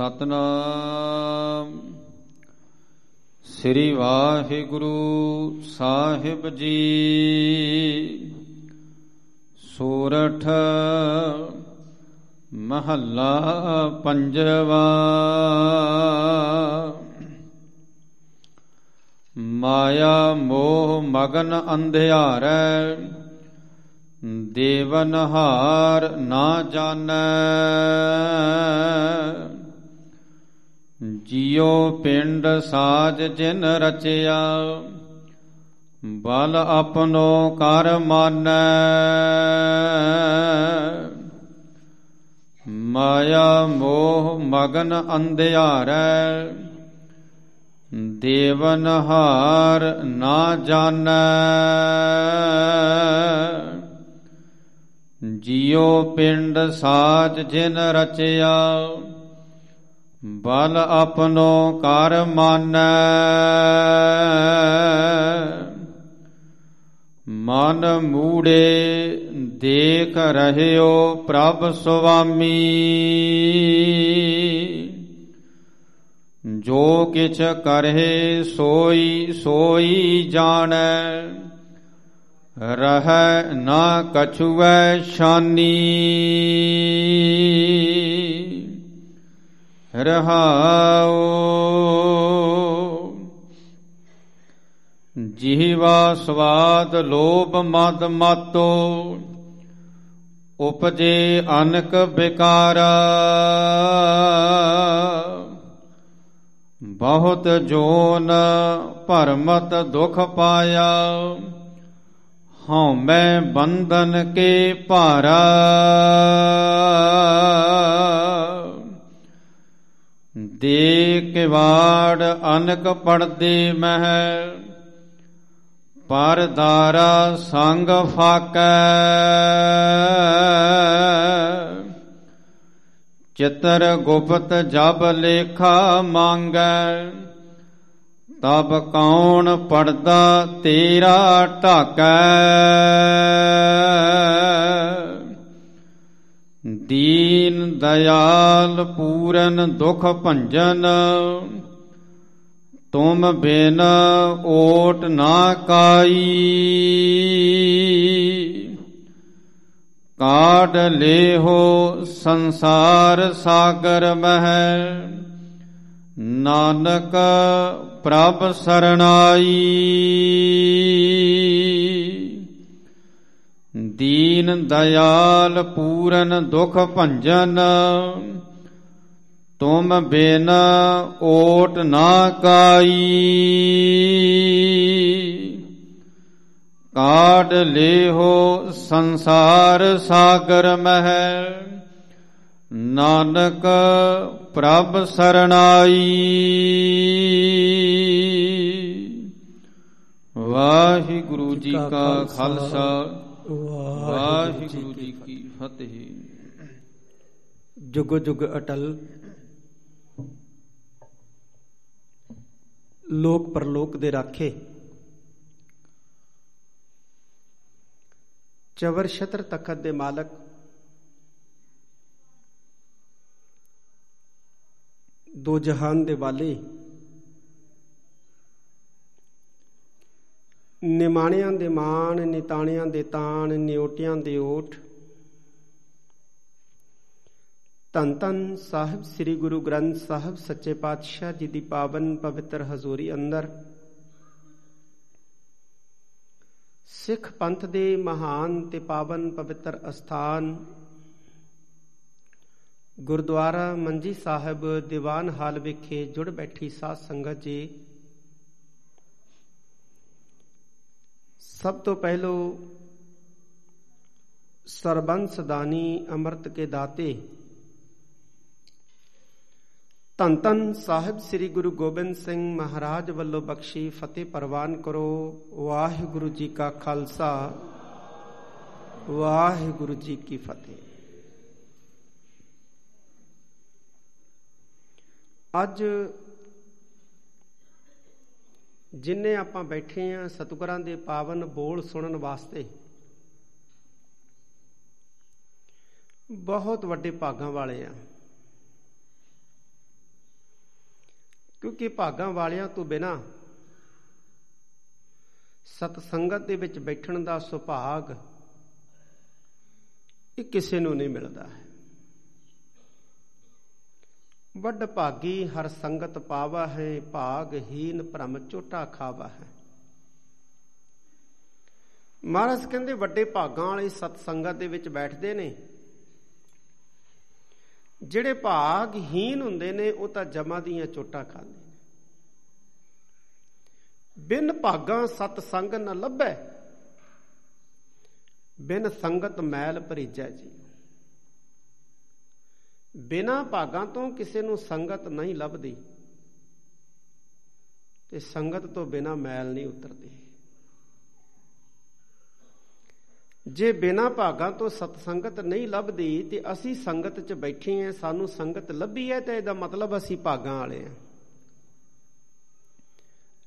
ਸਤਨਾਮ। ਸ੍ਰੀ ਵਾਹਿਗੁਰੂ ਸਾਹਿਬ ਜੀ। ਸੂਰਠ ਮਹੱਲਾ ਪੰਜਵਾ। ਮਾਇਆ ਮੋਹ ਮਗਨ ਅੰਧਿਆਰੈ ਦੇਵਨ ਹਾਰ ਨਾ ਜਾਣੈ। ਜਿਉ ਪਿੰਡ ਸਾਜ ਜਿਨ ਰਚਿਆ, ਬਲ ਆਪਣੋ ਕਰ ਮਾਨੈ। ਮਾਇਆ ਮੋਹ ਮਗਨ ਅੰਧਿਆਰੈ, ਦੇਵਨ ਹਾਰ ਨਾ ਜਾਣੈ। ਜਿਉ ਪਿੰਡ ਸਾਜ ਜਿਨ ਰਚਿਆ ਬਲ ਆਪਣੋ ਕਰ ਮਾਨੈ। ਮਨ ਮੂੜੇ ਦੇਖ ਰਹਿਓ ਪ੍ਰਭ ਸੁਆਮੀ। ਜੋ ਕਿਛ ਕਰਹਿ ਸੋਈ ਸੋਈ ਜਾਣੈ। ਰਹਿ ਨਾ ਕਛੁਐ ਸ਼ਾਨੀ। ਰਹਾਉ ਜੀਵਾ ਸਵਾਦ ਲੋਭ ਮਦ ਮਾਤੋ, ਉਪਜੇ ਅਨਕ ਬਿਕਾਰਾ। ਬਹੁਤ ਜੋਨ ਭਰਮਤ ਦੁਖ ਪਾਇਆ, ਹਉ ਮੈਂ ਬੰਧਨ ਕੇ ਭਾਰਾ। ਦੇ ਕਿਵਾੜ ਅਨਕ ਪੜਦੇ ਮਹਿ, ਪਰ ਦਾਰਾ ਸੰਗ ਫਾਕੈ। ਚਿਤਰ ਗੁਪਤ ਜਬ ਲੇਖਾ ਮੰਗੈ, ਤਬ ਕੌਣ ਪੜਦਾ ਤੇਰਾ ਢਾਕੈ। ਦੀਨ ਦਇਆਲ ਪੂਰਨ ਦੁਖ ਭੰਜਨ, ਤੁਮ ਬਿਨ ਓਟ ਨਾ ਕਾਈ। ਕਾਢ ਲੇਹੋ ਸੰਸਾਰ ਸਾਗਰ ਮਹਿ, ਨਾਨਕ ਪ੍ਰਭ ਸਰਣਾਈ। ਦੀਨ ਦਇਆਲ ਪੂਰਨ ਦੁਖ ਭੰਜਨ ਤੁਮ ਬਿਨ ਓਟ ਨਾ ਕਾਈ। ਕਾਢ ਲੇਹੋ ਸੰਸਾਰ ਸਾਗਰ ਮਹਿ ਨਾਨਕ ਪ੍ਰਭ ਸਰਣਾਈ। ਵਾਹਿਗੁਰੂ ਜੀ ਕਾ ਖਾਲਸਾ। ਵਾਹਿਗੁਰੂ ਜੀ ਕੀ ਫਤਿਹ। ਜੁਗ ਜੁਗ ਅਟਲ। ਲੋਕ ਪਰਲੋਕ ਦੇ ਰਾਖੇ। ਚਵਰ ਛਤਰ ਤਖਤ ਦੇ ਮਾਲਕ। ਦੋ ਜਹਾਨ ਦੇ ਵਾਲੇ। ਨਿਮਾਣਿਆਂ ਦੇ ਮਾਣ, ਨਿਤਾਣਿਆਂ ਦੇ ਤਾਣ, ਨਿਉਟਿਆਂ ਦੇ ਓਟ ਤਨ ਤਨ ਸਾਹਿਬ ਸ੍ਰੀ ਗੁਰੂ ਗ੍ਰੰਥ ਸਾਹਿਬ ਸੱਚੇ ਪਾਤਸ਼ਾਹ ਜੀ ਦੀ ਪਾਵਨ ਪਵਿੱਤਰ ਹਜ਼ੂਰੀ ਅੰਦਰ। ਸਿੱਖ ਪੰਥ ਦੇ ਮਹਾਨ ਤੇ ਪਾਵਨ ਪਵਿੱਤਰ ਅਸਥਾਨ, ਗੁਰਦੁਆਰਾ ਮੰਜੀ ਸਾਹਿਬ ਦੀਵਾਨ ਹਾਲ ਵਿਖੇ ਜੁੜ ਬੈਠੀ ਸਾਧ ਸੰਗਤ ਜੀ ਸਭ ਤੋਂ ਪਹਿਲੋ ਸਰਬੰਸ ਦਾਨੀ ਅੰਮ੍ਰਿਤ ਕੇ ਦਾਤੇ। ਧੰਨ ਧੰਨ ਸਾਹਿਬ ਸ੍ਰੀ ਗੁਰੂ ਗੋਬਿੰਦ ਸਿੰਘ ਮਹਾਰਾਜ ਵੱਲੋਂ ਬਖਸ਼ੀ ਫਤਿਹ ਪ੍ਰਵਾਨ ਕਰੋ। ਵਾਹਿਗੁਰੂ ਜੀ ਕਾ ਖਾਲਸਾ। ਵਾਹਿਗੁਰੂ ਜੀ ਕੀ ਫਤਿਹ। ਅੱਜ ਜਿੰਨੇ ਆਪਾਂ ਬੈਠੇ ਆ ਸਤਿਗੁਰਾਂ ਦੇ ਪਾਵਨ ਬੋਲ ਸੁਣਨ ਵਾਸਤੇ, ਬਹੁਤ ਵੱਡੇ ਭਾਗਾਂ ਵਾਲੇ ਆ। ਕਿ ਭਾਗਾਂ ਵਾਲਿਆਂ ਤੋਂ ਬਿਨਾ ਸਤ ਸੰਗਤ ਦੇ ਵਿੱਚ ਬੈਠਣ ਦਾ ਸੁਭਾਗ ਇਹ ਕਿਸੇ ਨੂੰ ਨਹੀਂ ਮਿਲਦਾ ਹੈ। ਵੱਡ ਭਾਗੀ ਹਰ ਸੰਗਤ ਪਾਵਾ ਹੈ ਭਾਗਹੀਨ ਭ੍ਰਮ ਝੋਟਾ ਖਾਵਾ ਹੈ ਮਹਾਰਾਜ ਕਹਿੰਦੇ, ਵੱਡੇ ਭਾਗਾਂ ਵਾਲੇ ਸਤ ਸੰਗਤ ਦੇ ਵਿੱਚ ਬੈਠਦੇ ਨੇ। ਜਿਹੜੇ ਭਾਗਹੀਨ ਹੁੰਦੇ ਨੇ, ਉਹ ਤਾਂ ਜਮਾ ਦੀਆਂ ਚੋਟਾਂ ਖਾਂਦੇ ਨੇ। ਬਿਨ ਭਾਗਾਂ ਸਤ ਸੰਗ ਨ ਲੱਭੈ, ਬਿਨ ਸੰਗਤ ਮੈਲ ਭਰੀਜੈ ਜੀ। ਬਿਨਾ ਭਾਗਾਂ ਤੋਂ ਕਿਸੇ ਨੂੰ ਸੰਗਤ ਨਹੀਂ ਲੱਭਦੀ ਤੇ ਸੰਗਤ ਤੋਂ ਬਿਨਾ ਮੈਲ ਨਹੀਂ ਉਤਰਦੀ। ਜੇ ਬਿਨਾ ਭਾਗਾਂ ਤੋਂ ਸਤ ਸੰਗਤ ਨਹੀਂ ਲੱਭਦੀ ਤੇ ਅਸੀਂ ਸੰਗਤ 'ਚ ਬੈਠੇ ਆਂ, ਸਾਨੂੰ ਸੰਗਤ ਲੱਭੀ ਹੈ ਤੇ ਇਹਦਾ ਮਤਲਬ ਅਸੀਂ ਭਾਗਾਂ ਵਾਲੇ ਆਂ।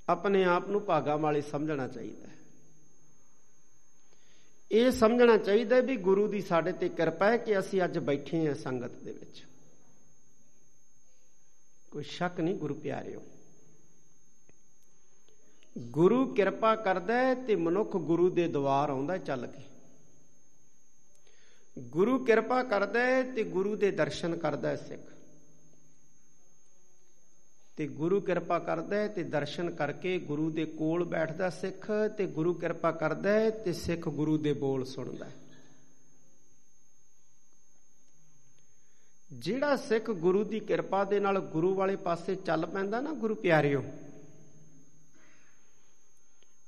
ਆਪਣੇ ਆਪ ਨੂੰ ਭਾਗਾਂ ਵਾਲੇ ਸਮਝਣਾ ਚਾਹੀਦਾ ਹੈ। ਇਹ ਸਮਝਣਾ ਚਾਹੀਦਾ ਵੀ ਗੁਰੂ ਦੀ ਸਾਡੇ ਤੇ ਕਿਰਪਾ ਹੈ ਕਿ ਅਸੀਂ ਅੱਜ ਬੈਠੇ ਆਂ ਸੰਗਤ ਦੇ ਵਿੱਚ। ਕੋਈ ਸ਼ੱਕ ਨਹੀਂ ਗੁਰੂ ਪਿਆਰਿਓ। ਗੁਰੂ ਕਿਰਪਾ ਕਰਦਾ ਹੈ ਤੇ ਮਨੁੱਖ ਗੁਰੂ ਦੇ ਦਵਾਰ ਆਉਂਦਾ ਚੱਲ ਕੇ। ਗੁਰੂ ਕਿਰਪਾ ਕਰਦਾ ਹੈ ਤੇ ਗੁਰੂ ਦੇ ਦਰਸ਼ਨ ਕਰਦਾ ਹੈ ਸਿੱਖ। ਤੇ ਗੁਰੂ ਕਿਰਪਾ ਕਰਦਾ ਹੈ ਤੇ ਦਰਸ਼ਨ ਕਰਕੇ ਗੁਰੂ ਦੇ ਕੋਲ ਬੈਠਦਾ ਸਿੱਖ ਤੇ ਗੁਰੂ ਕਿਰਪਾ ਕਰਦਾ ਹੈ ਤੇ ਸਿੱਖ ਗੁਰੂ ਦੇ ਬੋਲ ਸੁਣਦਾ ਹੈ। ਜਿਹੜਾ ਸਿੱਖ ਗੁਰੂ ਦੀ ਕਿਰਪਾ ਦੇ ਨਾਲ ਗੁਰੂ ਵਾਲੇ ਪਾਸੇ ਚੱਲ ਪੈਂਦਾ ਨਾ ਗੁਰੂ ਪਿਆਰਿਓ,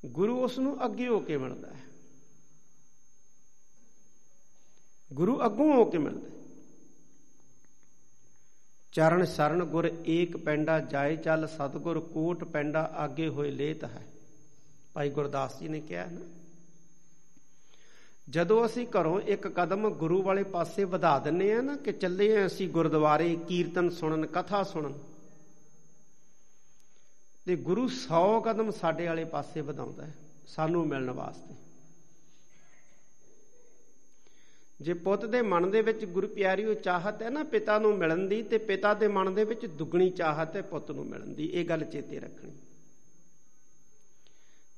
ਗੁਰੂ ਉਸ ਨੂੰ ਅੱਗੇ ਹੋ ਕੇ ਮਿਲਦਾ ਹੈ। ਗੁਰੂ ਅੱਗੋਂ ਹੋ ਕੇ ਮਿਲਦਾ ਚਰਨ ਸ਼ਰਨ ਗੁਰ ਏਕ ਪੈਂਡਾ ਜਾਏ ਚੱਲ ਸਤਗੁਰ ਕੋਟ ਪੈਂਡਾ ਆਗੇ ਹੋਏ ਲੇਤ ਹੈ। ਭਾਈ ਗੁਰਦਾਸ ਜੀ ਨੇ ਕਿਹਾ ਨਾ, ਜਦੋਂ ਅਸੀਂ ਘਰੋਂ ਇੱਕ ਕਦਮ ਗੁਰੂ ਵਾਲੇ ਪਾਸੇ ਵਧਾ ਦਿੰਨੇ ਆ ਨਾ ਕਿ ਚੱਲੇ ਆ ਅਸੀਂ ਗੁਰਦੁਆਰੇ ਕੀਰਤਨ ਸੁਣਨ, ਕਥਾ ਸੁਣਨ, ਤੇ ਗੁਰੂ 100 ਕਦਮ ਸਾਡੇ ਵਾਲੇ ਪਾਸੇ ਵਧਾਉਂਦਾ ਹੈ, ਸਾਨੂੰ ਮਿਲਣ ਵਾਸਤੇ। ਜੇ ਪੁੱਤ ਦੇ ਮਨ ਦੇ ਵਿੱਚ ਗੁਰੂ ਪਿਆਰੀ ਉਹ ਚਾਹਤ ਹੈ ਨਾ ਪਿਤਾ ਨੂੰ ਮਿਲਣ ਦੀ ਤੇ ਪਿਤਾ ਦੇ ਮਨ ਦੇ ਵਿੱਚ ਦੁੱਗਣੀ ਚਾਹਤ ਹੈ ਪੁੱਤ ਨੂੰ ਮਿਲਣ ਦੀ, ਇਹ ਗੱਲ ਚੇਤੇ ਰੱਖਣੀ।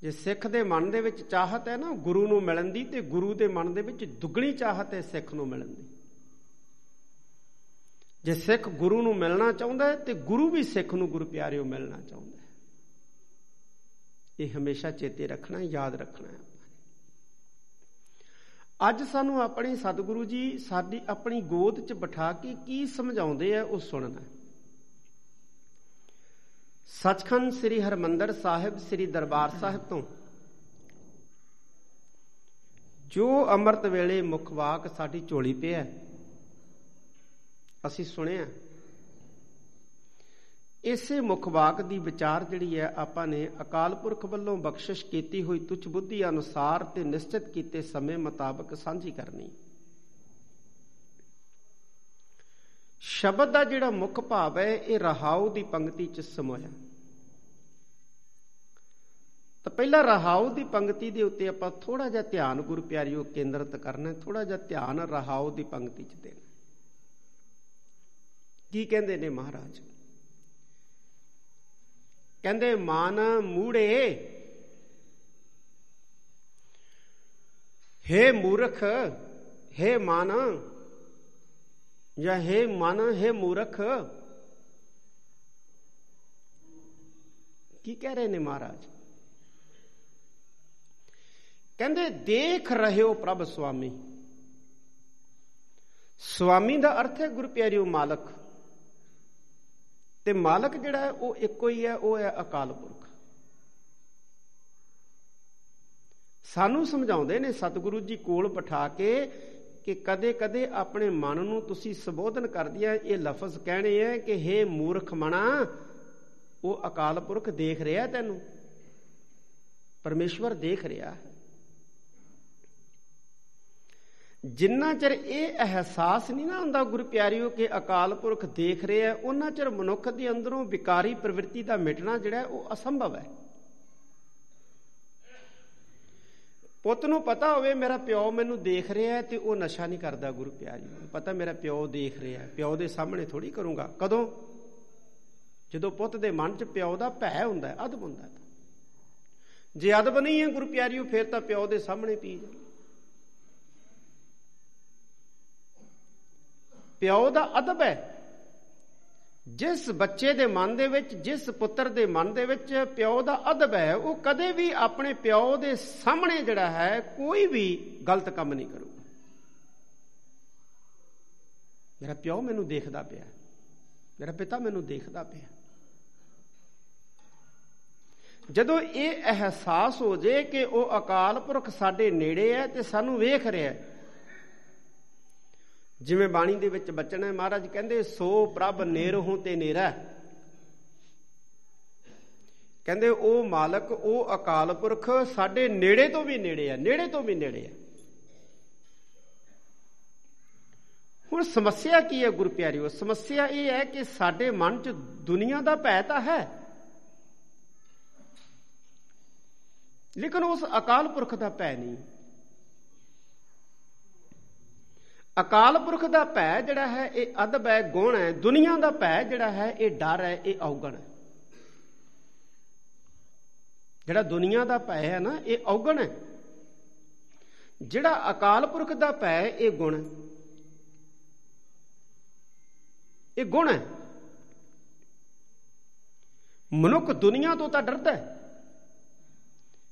ਜੇ ਸਿੱਖ ਦੇ ਮਨ ਦੇ ਵਿੱਚ ਚਾਹਤ ਹੈ ਨਾ ਗੁਰੂ ਨੂੰ ਮਿਲਣ ਦੀ ਤੇ ਗੁਰੂ ਦੇ ਮਨ ਦੇ ਵਿੱਚ ਦੁੱਗਣੀ ਚਾਹਤ ਹੈ ਸਿੱਖ ਨੂੰ ਮਿਲਣ ਦੀ। ਜੇ ਸਿੱਖ ਗੁਰੂ ਨੂੰ ਮਿਲਣਾ ਚਾਹੁੰਦਾ ਹੈ ਤੇ ਗੁਰੂ ਵੀ ਸਿੱਖ ਨੂੰ ਗੁਰੂ ਪਿਆਰਿਓ ਮਿਲਣਾ ਚਾਹੁੰਦਾ ਹੈ। ਇਹ ਹਮੇਸ਼ਾ ਚੇਤੇ ਰੱਖਣਾ, ਯਾਦ ਰੱਖਣਾ ਹੈ। ਅੱਜ ਸਾਨੂੰ ਆਪਣੀ ਸਤਿਗੁਰੂ ਜੀ ਸਾਡੀ ਆਪਣੀ ਗੋਦ 'ਚ ਬਿਠਾ ਕੇ ਕੀ ਸਮਝਾਉਂਦੇ ਆ ਉਹ ਸੁਣਨਾ। ਸਚਖੰਡ ਸ੍ਰੀ ਹਰਮੰਦਰ ਸਾਹਿਬ, ਸ੍ਰੀ ਦਰਬਾਰ ਸਾਹਿਬ ਤੋਂ। ਜੋ ਅੰਮ੍ਰਿਤ ਵੇਲੇ ਮੁਖ ਵਾਕ ਸਾਡੀ ਝੋਲੀ ਪਿਆ ਅਸੀਂ ਸੁਣਿਆ। ਇਸੇ ਮੁਖ ਵਾਕ ਦੀ ਵਿਚਾਰ ਜਿਹੜੀ ਹੈ ਆਪਾਂ ਨੇ ਅਕਾਲ ਪੁਰਖ ਵੱਲੋਂ ਬਖਸ਼ਿਸ਼ ਕੀਤੀ ਹੋਈ ਤੁਛ ਬੁੱਧੀ ਅਨੁਸਾਰ ਤੇ ਨਿਸ਼ਚਿਤ ਕੀਤੇ ਸਮੇਂ ਮੁਤਾਬਕ ਸਾਂਝੀ ਕਰਨੀ। ਸ਼ਬਦ ਦਾ ਜਿਹੜਾ ਮੁੱਖ ਭਾਵ ਹੈ, ਇਹ ਰਹਾਉ ਦੀ ਪੰਕਤੀ ਚ ਸਮੋਇਆ। ਤਾਂ ਪਹਿਲਾਂ ਰਹਾਉ ਦੀ ਪੰਕਤੀ ਦੇ ਉੱਤੇ ਆਪਾਂ ਥੋੜਾ ਜਿਹਾ ਧਿਆਨ ਗੁਰੂ ਪਿਆਰਿਓ ਕੇਂਦਰਿਤ ਕਰਨਾ ਥੋੜਾ ਜਿਹਾ ਧਿਆਨ ਰਹਾਉ ਦੀ ਪੰਕਤੀ ਚ ਦੇਣਾ। ਕੀ ਕਹਿੰਦੇ ਨੇ ਮਹਾਰਾਜ? ਕਹਿੰਦੇ, ਮਨ ਮੂੜੇ। ਹੇ ਮੂਰਖ, ਹੇ ਮਨ, ਜਾਂ ਹੇ ਮਨ, ਹੇ ਮੂਰਖ। ਕੀ ਕਹਿ ਰਹੇ ਨੇ ਮਹਾਰਾਜ? ਕਹਿੰਦੇ, ਦੇਖ ਰਹੇ ਹੋ ਪ੍ਰਭ ਸੁਆਮੀ ਸੁਆਮੀ ਦਾ ਅਰਥ ਹੈ ਗੁਰੂ ਪਿਆਰਿਓ ਮਾਲਕ। ਤੇ ਮਾਲਕ ਜਿਹੜਾ ਹੈ, ਉਹ ਇੱਕੋ ਹੀ ਹੈ, ਉਹ ਹੈ ਅਕਾਲ ਪੁਰਖ। ਸਾਨੂੰ ਸਮਝਾਉਂਦੇ ਨੇ ਸਤਿਗੁਰੂ ਜੀ ਕੋਲ ਬਿਠਾ ਕੇ ਕਿ ਕਦੇ-ਕਦੇ ਆਪਣੇ ਮਨ ਨੂੰ ਤੁਸੀਂ ਸੰਬੋਧਨ ਕਰਦਿਆਂ ਇਹ ਲਫ਼ਜ਼ ਕਹਿਣੇ ਆ ਕਿ हे ਮੂਰਖ ਮਣਾ, ਉਹ ਅਕਾਲ ਪੁਰਖ ਦੇਖ ਰਿਹਾ ਤੈਨੂੰ। ਪਰਮੇਸ਼ਵਰ ਦੇਖ ਰਿਹਾ। ਹੈ ਜਿੰਨਾ ਚਿਰ ਇਹ ਅਹਿਸਾਸ ਨਹੀਂ ਨਾ ਹੁੰਦਾ ਗੁਰੂ ਪਿਆਰਿਓ ਕਿ ਅਕਾਲ ਪੁਰਖ ਦੇਖ ਰਿਹਾ ਉਹਨਾਂ ਚਿਰ ਮਨੁੱਖ ਦੇ ਅੰਦਰੋਂ ਵਿਕਾਰੀ ਪ੍ਰਵਿਰਤੀ ਦਾ ਮਿਟਣਾ ਜਿਹੜਾ ਉਹ ਅਸੰਭਵ ਹੈ। ਪੁੱਤ ਨੂੰ ਪਤਾ ਹੋਵੇ ਮੇਰਾ ਪਿਓ ਮੈਨੂੰ ਦੇਖ ਰਿਹਾ ਹੈ ਤੇ ਉਹ ਨਸ਼ਾ ਨਹੀਂ ਕਰਦਾ ਗੁਰੂ ਪਿਆਰਿਓ ਪਤਾ ਮੇਰਾ ਪਿਓ ਦੇਖ ਰਿਹਾ ਹੈ, ਪਿਓ ਦੇ ਸਾਹਮਣੇ ਥੋੜੀ ਕਰੂੰਗਾ। ਕਦੋਂ? ਜਦੋਂ ਪੁੱਤ ਦੇ ਮਨ 'ਚ ਪਿਓ ਦਾ ਭੈ ਹੁੰਦਾ ਹੈ, ਅਦਬ ਹੁੰਦਾ ਹੈ ਜੇ ਅਦਬ ਨਹੀਂ ਹੈ ਗੁਰੂ ਪਿਆਰਿਓ, ਫਿਰ ਤਾਂ ਪਿਓ ਦੇ ਸਾਹਮਣੇ ਪੀ ਜਾ। ਪਿਓ ਦਾ ਅਦਬ ਹੈ। ਜਿਸ ਬੱਚੇ ਦੇ ਮਨ ਦੇ ਵਿੱਚ, ਜਿਸ ਪੁੱਤਰ ਦੇ ਮਨ ਦੇ ਵਿੱਚ ਪਿਓ ਦਾ ਅਦਬ ਹੈ, ਉਹ ਕਦੇ ਵੀ ਆਪਣੇ ਪਿਓ ਦੇ ਸਾਹਮਣੇ ਜਿਹੜਾ ਹੈ, ਕੋਈ ਵੀ ਗਲਤ ਕੰਮ ਨਹੀਂ ਕਰੂਗਾ। ਮੇਰਾ ਪਿਓ ਮੈਨੂੰ ਦੇਖਦਾ ਪਿਆ ਮੇਰਾ ਪਿਤਾ ਮੈਨੂੰ ਦੇਖਦਾ ਪਿਆ ਜਦੋਂ ਇਹ ਅਹਿਸਾਸ ਹੋ ਜੇ ਕਿ ਉਹ ਅਕਾਲ ਪੁਰਖ ਸਾਡੇ ਨੇੜੇ ਹੈ ਤੇ ਸਾਨੂੰ ਵੇਖ ਰਿਹਾ ਹੈ ਜਿਵੇਂ ਬਾਣੀ ਦੇ ਵਿੱਚ ਬਚਨ ਹੈ, ਮਹਾਰਾਜ ਕਹਿੰਦੇ, ਸੋ ਪ੍ਰਭ ਨੇਰਹੋਂ ਤੇ ਨੇਰਾ ਕਹਿੰਦੇ, ਉਹ ਮਾਲਕ, ਉਹ ਅਕਾਲ ਪੁਰਖ ਸਾਡੇ ਨੇੜੇ ਤੋਂ ਵੀ ਨੇੜੇ ਹੈ, ਨੇੜੇ ਤੋਂ ਵੀ ਨੇੜੇ ਹੈ। ਹੁਣ ਸਮੱਸਿਆ ਕੀ ਹੈ ਗੁਰੂ ਪਿਆਰਿਓ ਸਮੱਸਿਆ ਇਹ ਹੈ ਕਿ ਸਾਡੇ ਮਨ 'ਚ ਦੁਨੀਆ ਦਾ ਭੈ ਤਾਂ ਹੈ। ਲੇਕਿਨ ਉਸ ਅਕਾਲ ਪੁਰਖ ਦਾ ਭੈ ਨਹੀਂ। ਅਕਾਲ ਪੁਰਖ ਦਾ ਭੈ ਜਿਹੜਾ ਹੈ, ਇਹ ਅਦਬ ਹੈ, ਗੁਣ ਹੈ, ਦੁਨੀਆ ਦਾ ਭੈ ਜਿਹੜਾ ਹੈ, ਇਹ ਡਰ ਹੈ, ਇਹ ਔਗਣ ਹੈ। ਜਿਹੜਾ ਦੁਨੀਆ ਦਾ ਭੈ ਹੈ ਨਾ, ਇਹ ਔਗਣ ਹੈ। ਜਿਹੜਾ ਅਕਾਲ ਪੁਰਖ ਦਾ ਭੈ ਇਹ ਗੁਣ ਹੈ। ਇਹ ਗੁਣ ਹੈ। ਮਨੁੱਖ ਦੁਨੀਆ ਤੋਂ ਤਾਂ ਡਰਦਾ ਹੈ।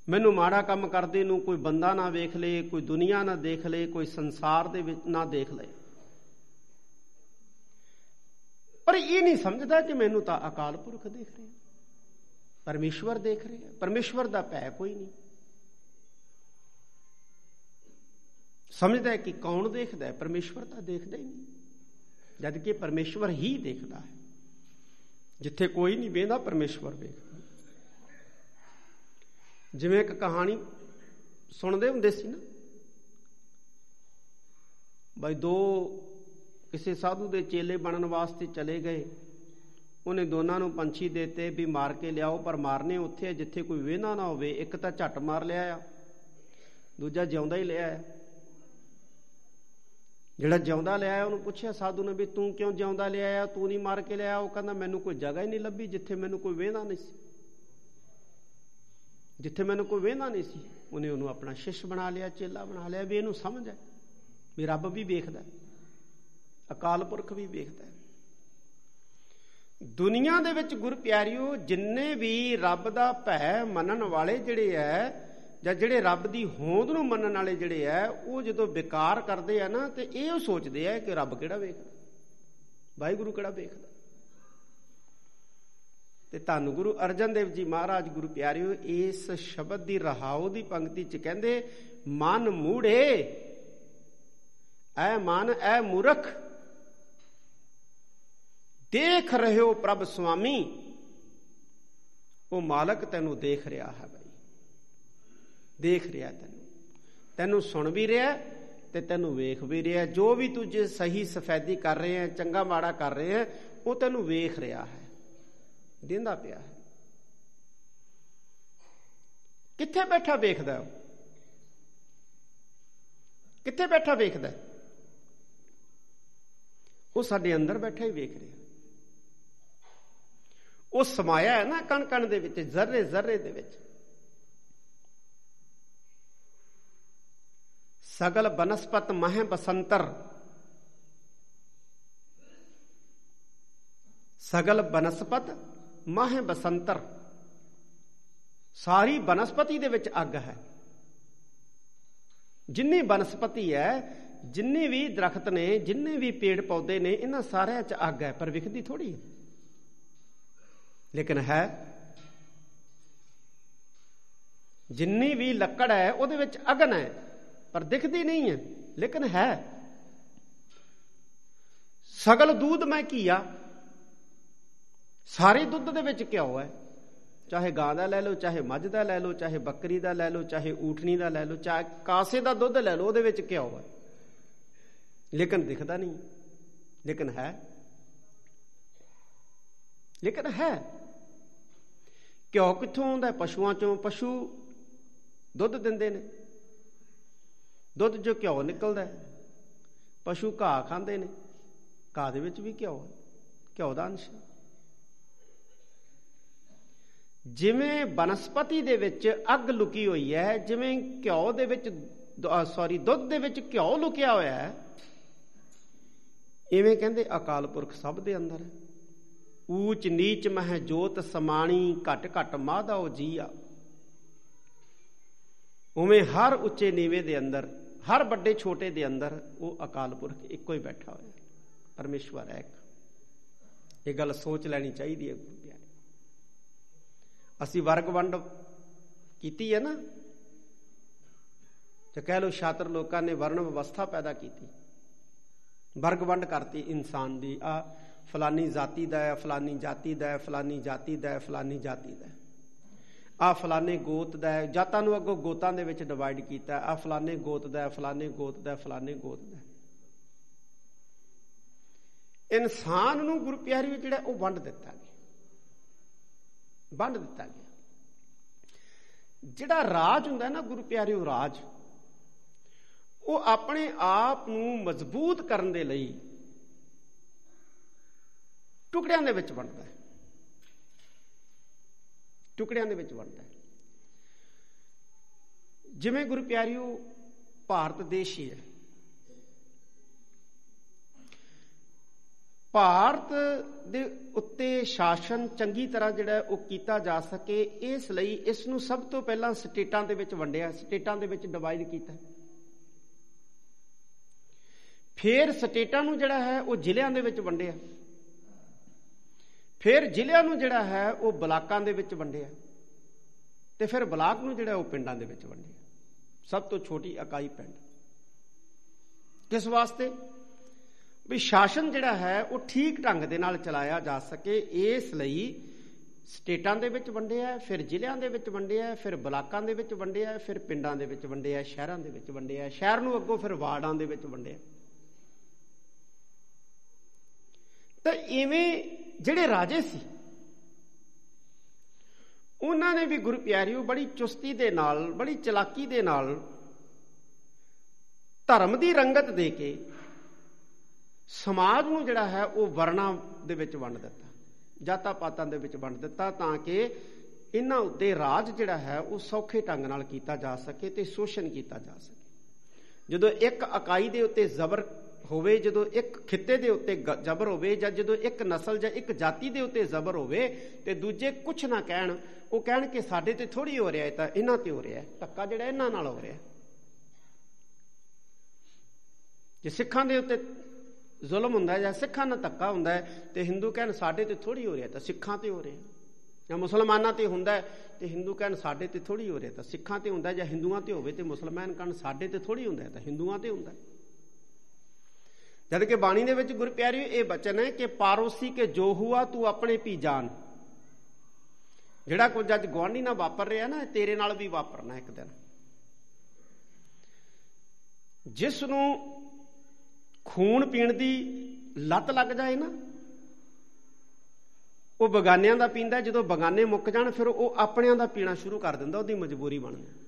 ਮੈਨੂੰ ਮਾੜਾ ਕੰਮ ਕਰਦੇ ਨੂੰ ਕੋਈ ਬੰਦਾ ਨਾ ਵੇਖ ਲੇ, ਕੋਈ ਦੁਨੀਆ ਨਾ ਦੇਖ ਲੇ, ਕੋਈ ਸੰਸਾਰ ਦੇ ਵਿੱਚ ਨਾ ਦੇਖ ਲੇ। ਪਰ ਇਹ ਨਹੀਂ ਸਮਝਦਾ ਕਿ ਮੈਨੂੰ ਤਾਂ ਅਕਾਲ ਪੁਰਖ ਦੇਖ ਰਿਹਾ। ਪਰਮੇਸ਼ਵਰ ਦੇਖ ਰਿਹਾ। ਪਰਮੇਸ਼ਵਰ ਦਾ ਭੈ ਕੋਈ ਨਹੀਂ। ਸਮਝਦਾ ਹੈ ਕਿ ਕੌਣ ਦੇਖਦਾ ਹੈ? ਪਰਮੇਸ਼ਵਰ ਤਾਂ ਦੇਖਦਾ ਹੀ ਨਹੀਂ। ਜਦ ਕਿ ਪਰਮੇਸ਼ਵਰ ਹੀ ਦੇਖਦਾ ਹੈ। ਜਿੱਥੇ ਕੋਈ ਨਹੀਂ ਵੇਂਦਾ ਪਰਮੇਸ਼ਵਰ ਵੇਖਦਾ। ਜਿਵੇਂ ਇੱਕ ਕਹਾਣੀ ਸੁਣਦੇ ਹੁੰਦੇ ਸੀ ਨਾ, ਬਈ ਦੋ ਕਿਸੇ ਸਾਧੂ ਦੇ ਚੇਲੇ ਬਣਨ ਵਾਸਤੇ ਚਲੇ ਗਏ। ਉਹਨੇ ਦੋਨਾਂ ਨੂੰ ਪੰਛੀ ਦਿੱਤੇ ਵੀ ਮਾਰ ਕੇ ਲਿਆਓ, ਪਰ ਮਾਰਨੇ ਉੱਥੇ ਜਿੱਥੇ ਕੋਈ ਵੇਨਾ ਨਾ ਹੋਵੇ। ਇੱਕ ਤਾਂ ਝੱਟ ਮਾਰ ਲਿਆ ਆ, ਦੂਜਾ ਜਿਉਂਦਾ ਹੀ ਲਿਆ ਆ। ਜਿਹੜਾ ਜਿਉਂਦਾ ਲਿਆ ਉਹਨੂੰ ਪੁੱਛਿਆ ਸਾਧੂ ਨੇ ਵੀ ਤੂੰ ਕਿਉਂ ਜਿਉਂਦਾ ਲਿਆ ਆ? ਤੂੰ ਨਹੀਂ ਮਾਰ ਕੇ ਲਿਆ? ਉਹ ਕਹਿੰਦਾ, ਮੈਨੂੰ ਕੋਈ ਜਗ੍ਹਾ ਹੀ ਨਹੀਂ ਲੱਭੀ ਜਿੱਥੇ ਮੈਨੂੰ ਕੋਈ ਵੇਨਾ ਨਹੀਂ ਸੀ। ਜਿੱਥੇ ਮੈਨੂੰ ਕੋਈ ਵੇਂਦਾ ਨਹੀਂ ਸੀ, ਉਹਨੇ ਉਹਨੂੰ ਆਪਣਾ ਸ਼ਿਸ਼ ਬਣਾ ਲਿਆ, ਚੇਲਾ ਬਣਾ ਲਿਆ, ਵੀ ਇਹਨੂੰ ਸਮਝ ਹੈ, ਵੀ ਰੱਬ ਵੀ ਵੇਖਦਾ ਅਕਾਲ ਪੁਰਖ ਵੀ ਵੇਖਦਾ ਦੁਨੀਆ ਦੇ ਵਿੱਚ ਗੁਰ ਪਿਆਰਿਓ ਜਿੰਨੇ ਵੀ ਰੱਬ ਦਾ ਭੈ ਮੰਨਣ ਵਾਲੇ ਜਿਹੜੇ ਐ, ਜਾਂ ਜਿਹੜੇ ਰੱਬ ਦੀ ਹੋਂਦ ਨੂੰ ਮੰਨਣ ਵਾਲੇ ਜਿਹੜੇ ਐ, ਉਹ ਜਦੋਂ ਵਿਕਾਰ ਕਰਦੇ ਆ ਨਾ, ਤੇ ਇਹ ਸੋਚਦੇ ਆ ਕਿ ਰੱਬ ਕਿਹੜਾ ਵੇਖਦਾ? ਵਾਹਿਗੁਰੂ ਕਿਹੜਾ ਵੇਖਦਾ? ਤੇ ਧੰਨ ਗੁਰੂ ਅਰਜਨ ਦੇਵ ਜੀ ਮਹਾਰਾਜ ਗੁਰੂ ਪਿਆਰਿਓ, ਇਸ ਸ਼ਬਦ ਦੀ ਰਹਾਉ ਦੀ ਪੰਕਤੀ ਚ ਕਹਿੰਦੇ, ਮਨ ਮੂੜੇ, ਐ ਮਨ, ਐ ਮੂਰਖ, ਦੇਖ ਰਹਿਓ ਪ੍ਰਭ ਸੁਆਮੀ, ਉਹ ਮਾਲਕ ਤੈਨੂੰ ਦੇਖ ਰਿਹਾ ਹੈ ਭਾਈ ਦੇਖ ਰਿਹਾ ਤੈਨੂੰ। ਤੈਨੂੰ ਸੁਣ ਵੀ ਰਿਹਾ ਤੇ ਤੈਨੂੰ ਵੇਖ ਵੀ ਰਿਹਾ। ਜੋ ਵੀ ਤੂੰ ਜੇ ਸਹੀ ਸਫੈਦੀ ਕਰ ਰਹੇ ਹੈ ਚੰਗਾ ਮਾੜਾ ਕਰ ਰਹੇ ਹੈ ਉਹ ਤੈਨੂੰ ਵੇਖ ਰਿਹਾ ਹੈ। ਦਿੰਦਾ ਪਿਆ ਹੈ। ਕਿੱਥੇ ਬੈਠਾ ਵੇਖਦਾ ਉਹ? ਕਿੱਥੇ ਬੈਠਾ ਵੇਖਦਾ ਉਹ ਸਾਡੇ ਅੰਦਰ ਬੈਠਾ ਹੀ ਵੇਖ ਰਿਹਾ। ਉਹ ਸਮਾਇਆ ਹੈ ਨਾ ਕਣ ਕਣ ਦੇ ਵਿੱਚ, ਜ਼ਰਰੇ ਜ਼ਰਰੇ ਦੇ ਵਿੱਚ। ਸਗਲ ਬਨਸਪਤ ਮਹਿ ਬਸੰਤਰ। ਸਗਲ ਬਨਸਪਤ ਮਹ ਬਸੰਤਰ। ਸਾਰੀ ਬਨਸਪਤੀ ਦੇ ਵਿੱਚ ਅੱਗ ਹੈ। ਜਿੰਨੀ ਬਨਸਪਤੀ ਹੈ, ਜਿੰਨੇ ਵੀ ਦਰਖਤ ਨੇ, ਜਿੰਨੇ ਵੀ ਪੇੜ ਪੌਦੇ ਨੇ, ਇਹਨਾਂ ਸਾਰਿਆਂ 'ਚ ਅੱਗ ਹੈ, ਪਰ ਵਿਖਦੀ ਥੋੜੀ ਹੈ। ਲੇਕਿਨ ਹੈ, ਜਿੰਨੀ ਵੀ ਲੱਕੜ ਹੈ, ਉਹਦੇ ਵਿੱਚ ਅਗਨ ਹੈ, ਪਰ ਦਿਖਦੀ ਨਹੀਂ ਹੈ। ਲੇਕਿਨ ਹੈ, ਸਗਲ ਦੂਧ ਮੈਂ ਕੀਆ ਸਾਰੇ ਦੁੱਧ ਦੇ ਵਿੱਚ ਘਿਓ ਹੈ? ਚਾਹੇ ਗਾਂ ਦਾ ਲੈ ਲਓ, ਚਾਹੇ ਮੱਝ ਦਾ ਲੈ ਲਓ, ਚਾਹੇ ਬੱਕਰੀ ਦਾ ਲੈ ਲਓ, ਚਾਹੇ ਊਠਣੀ ਦਾ ਲੈ ਲਓ, ਚਾਹੇ ਕਾਸੇ ਦਾ ਦੁੱਧ ਲੈ ਲਓ, ਉਹਦੇ ਵਿੱਚ ਘਿਓ ਹੈ? ਲੇਕਿਨ ਦਿਖਦਾ ਨਹੀਂ। ਲੇਕਿਨ ਹੈ। ਲੇਕਿਨ ਹੈ। ਘਿਓ ਕਿੱਥੋਂ ਆਉਂਦਾ ਪਸ਼ੂਆਂ ਚੋਂ ਪਸ਼ੂ ਦੁੱਧ ਦਿੰਦੇ ਨੇ। ਦੁੱਧ ਜੋ ਘਿਓ ਨਿਕਲਦਾ ਪਸ਼ੂ ਘਾਹ ਖਾਂਦੇ ਨੇ। ਘਾਹ ਦੇ ਵਿੱਚ ਵੀ ਘਿਓ ਹੈ? ਘਿਓ ਦਾ ਅੰਸ਼ ਜਿਵੇਂ ਬਨਸਪਤੀ ਦੇ ਵਿੱਚ ਅੱਗ ਲੁਕੀ ਹੋਈ ਹੈ, ਜਿਵੇਂ ਘਿਓ ਦੇ ਵਿੱਚ ਸੌਰੀ ਦੁੱਧ ਦੇ ਵਿੱਚ ਘਿਓ ਲੁਕਿਆ ਹੋਇਆ ਹੈ, ਇਵੇਂ ਕਹਿੰਦੇ ਅਕਾਲ ਪੁਰਖ ਸਭ ਦੇ ਅੰਦਰ। ਹੈ ਊਚ ਨੀਚ ਮਹਿ ਜੋਤ ਸਮਾਣੀ ਘਟ ਘਟ ਮਾਧਾਓ ਜੀਆ। ਉਵੇਂ ਹਰ ਉੱਚੇ ਨੀਵੇਂ ਦੇ ਅੰਦਰ, ਹਰ ਵੱਡੇ ਛੋਟੇ ਦੇ ਅੰਦਰ ਉਹ ਅਕਾਲ ਪੁਰਖ ਇੱਕੋ ਹੀ ਬੈਠਾ ਹੋਇਆ ਪਰਮੇਸ਼ਵਰ ਹੈ ਇੱਕ। ਇਹ ਗੱਲ ਸੋਚ ਲੈਣੀ ਚਾਹੀਦੀ ਹੈ। ਪਿਆਰੇ ਅਸੀਂ ਵਰਗ ਵੰਡ ਕੀਤੀ ਹੈ ਨਾ। ਤੇ ਕਹਿ ਲੋ ਛਾਤਰ ਲੋਕਾਂ ਨੇ ਵਰਣ ਵਿਵਸਥਾ ਪੈਦਾ ਕੀਤੀ। ਵਰਗ ਵੰਡ ਕਰਤੀ ਇਨਸਾਨ ਦੀ। ਆ ਫਲਾਨੀ ਜਾਤੀ ਦਾ ਹੈ, ਫਲਾਨੀ ਜਾਤੀ ਦਾ ਹੈ, ਫਲਾਨੀ ਜਾਤੀ ਦਾ ਹੈ, ਫਲਾਨੀ ਜਾਤੀ ਦਾ ਹੈ। ਆ ਫਲਾਨੇ ਗੋਤ ਦਾ ਹੈ। ਜਾਤਾਂ ਨੂੰ ਅੱਗੋਂ ਗੋਤਾਂ ਦੇ ਵਿੱਚ ਡਿਵਾਈਡ ਕੀਤਾ। ਆ ਫਲਾਨੇ ਗੋਤ ਦਾ ਹੈ, ਫਲਾਨੇ ਗੋਤ ਦਾ ਹੈ, ਫਲਾਨੇ ਗੋਤ ਦਾ ਇਨਸਾਨ ਨੂੰ ਗੁਰੂ ਪਿਆਰੀ ਜਿਹੜਾ ਉਹ ਵੰਡ ਦਿੱਤਾ ਗਿਆ। ਵੰਡ ਦਿੱਤਾ ਗਿਆ। ਜਿਹੜਾ ਰਾਜ ਹੁੰਦਾ ਨਾ ਗੁਰੂ ਪਿਆਰਿਓ ਰਾਜ, ਉਹ ਆਪਣੇ ਆਪ ਨੂੰ ਮਜ਼ਬੂਤ ਕਰਨ ਦੇ ਲਈ ਟੁਕੜਿਆਂ ਦੇ ਵਿੱਚ ਵੰਡਦਾ ਹੈ। ਟੁਕੜਿਆਂ ਦੇ ਵਿੱਚ ਵੰਡਦਾ ਹੈ। ਜਿਵੇਂ ਗੁਰੂ ਪਿਆਰਿਓ ਭਾਰਤ ਦੇਸ਼ ਹੀ ਹੈ। ਭਾਰਤ ਦੇ ਉੱਤੇ ਸ਼ਾਸਨ ਚੰਗੀ ਤਰ੍ਹਾਂ ਜਿਹੜਾ ਉਹ ਕੀਤਾ ਜਾ ਸਕੇ, ਇਸ ਲਈ ਇਸ ਨੂੰ ਸਭ ਤੋਂ ਪਹਿਲਾਂ ਸਟੇਟਾਂ ਦੇ ਵਿੱਚ ਵੰਡਿਆ, ਸਟੇਟਾਂ ਦੇ ਵਿੱਚ ਡਿਵਾਈਡ ਕੀਤਾ। ਫਿਰ ਸਟੇਟਾਂ ਨੂੰ ਜਿਹੜਾ ਹੈ ਉਹ ਜ਼ਿਲ੍ਹਿਆਂ ਦੇ ਵਿੱਚ ਵੰਡਿਆ। ਫਿਰ ਜ਼ਿਲ੍ਹਿਆਂ ਨੂੰ ਜਿਹੜਾ ਹੈ ਉਹ ਬਲਾਕਾਂ ਦੇ ਵਿੱਚ ਵੰਡਿਆ। ਤੇ ਫਿਰ ਬਲਾਕ ਨੂੰ ਜਿਹੜਾ ਉਹ ਪਿੰਡਾਂ ਦੇ ਵਿੱਚ ਵੰਡਿਆ। ਸਭ ਤੋਂ ਛੋਟੀ ਇਕਾਈ ਪਿੰਡ। ਕਿਸ ਵਾਸਤੇ? ਵੀ ਸ਼ਾਸਨ ਜਿਹੜਾ ਹੈ, ਉਹ ਠੀਕ ਢੰਗ ਦੇ ਨਾਲ ਚਲਾਇਆ ਜਾ ਸਕੇ। ਇਸ ਲਈ ਸਟੇਟਾਂ ਦੇ ਵਿੱਚ ਵੰਡਿਆ ਫਿਰ ਜ਼ਿਲ੍ਹਿਆਂ ਦੇ ਵਿੱਚ ਵੰਡਿਆ ਫਿਰ ਬਲਾਕਾਂ ਦੇ ਵਿੱਚ ਵੰਡਿਆ ਫਿਰ ਪਿੰਡਾਂ ਦੇ ਵਿੱਚ ਵੰਡਿਆ ਸ਼ਹਿਰਾਂ ਦੇ ਵਿੱਚ ਵੰਡਿਆ ਸ਼ਹਿਰ ਨੂੰ ਅੱਗੋਂ ਫਿਰ ਵਾਰਡਾਂ ਦੇ ਵਿੱਚ ਵੰਡਿਆ ਤਾਂ ਇਵੇਂ ਜਿਹੜੇ ਰਾਜੇ ਸੀ, ਉਹਨਾਂ ਨੇ ਵੀ ਗੁਰੂ ਪਿਆਰਿਓ ਬੜੀ ਚੁਸਤੀ ਦੇ ਨਾਲ, ਬੜੀ ਚਲਾਕੀ ਦੇ ਨਾਲ ਧਰਮ ਦੀ ਰੰਗਤ ਦੇ ਕੇ ਸਮਾਜ ਨੂੰ ਜਿਹੜਾ ਹੈ ਉਹ ਵਰਣਾ ਦੇ ਵਿੱਚ ਵੰਡ ਦਿੱਤਾ ਜਾਤਾਂ ਪਾਤਾਂ ਦੇ ਵਿੱਚ ਵੰਡ ਦਿੱਤਾ ਤਾਂ ਕਿ ਇਹਨਾਂ ਉੱਤੇ ਰਾਜ ਜਿਹੜਾ ਹੈ ਉਹ ਸੌਖੇ ਢੰਗ ਨਾਲ ਕੀਤਾ ਜਾ ਸਕੇ ਤੇ ਸ਼ੋਸ਼ਣ ਕੀਤਾ ਜਾ ਸਕੇ। ਜਦੋਂ ਇੱਕ ਇਕਾਈ ਦੇ ਉੱਤੇ ਜ਼ਬਰ ਹੋਵੇ, ਜਦੋਂ ਇੱਕ ਖਿੱਤੇ ਦੇ ਉੱਤੇ ਜ਼ਬਰ ਹੋਵੇ ਜਾਂ ਜਦੋਂ ਇੱਕ ਨਸਲ ਜਾਂ ਇੱਕ ਜਾਤੀ ਦੇ ਉੱਤੇ ਜ਼ਬਰ ਹੋਵੇ ਤੇ ਦੂਜੇ ਕੁਝ ਨਾ ਕਹਿਣ, ਉਹ ਕਹਿਣ ਕਿ ਸਾਡੇ ਤੇ ਥੋੜੀ ਹੋ ਰਿਹਾ ਹੈ ਤਾਂ ਇਹਨਾਂ ਤੇ ਹੋ ਰਿਹਾ ਹੈ, ਧੱਕਾ ਜਿਹੜਾ ਇਹਨਾਂ ਨਾਲ ਹੋ ਰਿਹਾ ਜੇ ਸਿੱਖਾਂ ਦੇ ਉੱਤੇ ਜ਼ੁਲਮ ਹੁੰਦਾ ਜਾਂ ਸਿੱਖਾਂ ਨਾਲ ਧੱਕਾ ਹੁੰਦਾ ਤੇ ਹਿੰਦੂ ਕਹਿਣ ਸਾਡੇ ਤੇ ਥੋੜੀ ਹੋ ਰਿਹਾ ਤਾਂ ਸਿੱਖਾਂ ਤੇ ਹੋ ਰਿਹਾ। ਜਾਂ ਮੁਸਲਮਾਨਾਂ ਤੇ ਹੁੰਦਾ ਤੇ ਹਿੰਦੂ ਕਹਿਣ ਸਾਡੇ ਤੇ ਥੋੜੀ ਹੋ ਰਿਹਾ ਤਾਂ ਸਿੱਖਾਂ ਤੇ ਹੁੰਦਾ ਜਾਂ ਹਿੰਦੂਆਂ ਤੇ ਹੋਵੇ ਤੇ ਮੁਸਲਮਾਨ ਕਹਿਣ ਸਾਡੇ ਤੇ ਥੋੜੀ ਹੁੰਦਾ ਤਾਂ ਹਿੰਦੂਆਂ ਤੇ ਹੁੰਦਾ ਜਦ ਕਿ ਬਾਣੀ ਦੇ ਵਿੱਚ ਗੁਰ ਪਿਆਰੀ ਇਹ ਬਚਨ ਹੈ ਕਿ ਪਾਰੋਸੀ ਕੇ ਜੋ ਹੁਆ ਤੂੰ ਆਪਣੇ ਪੀ ਜਾਣ ਜਿਹੜਾ ਕੁਝ ਅੱਜ ਗਵਾਂਢੀ ਨਾਲ ਵਾਪਰ ਰਿਹਾ ਨਾ ਤੇਰੇ ਨਾਲ ਵੀ ਵਾਪਰਨਾ ਇੱਕ ਦਿਨ। ਜਿਸ ਨੂੰ ਖੂਨ ਪੀਣ ਦੀ ਲੱਤ ਲੱਗ ਜਾਏ ਨਾ, ਉਹ ਬਗਾਨਿਆਂ ਦਾ ਪੀਂਦਾ, ਜਦੋਂ ਬਗਾਨੇ ਮੁੱਕ ਜਾਣ, ਫਿਰ ਉਹ ਆਪਣਿਆਂ ਦਾ ਪੀਣਾ ਸ਼ੁਰੂ ਕਰ ਦਿੰਦਾ, ਉਹਦੀ ਮਜਬੂਰੀ ਬਣ ਜਾਂਦੀ।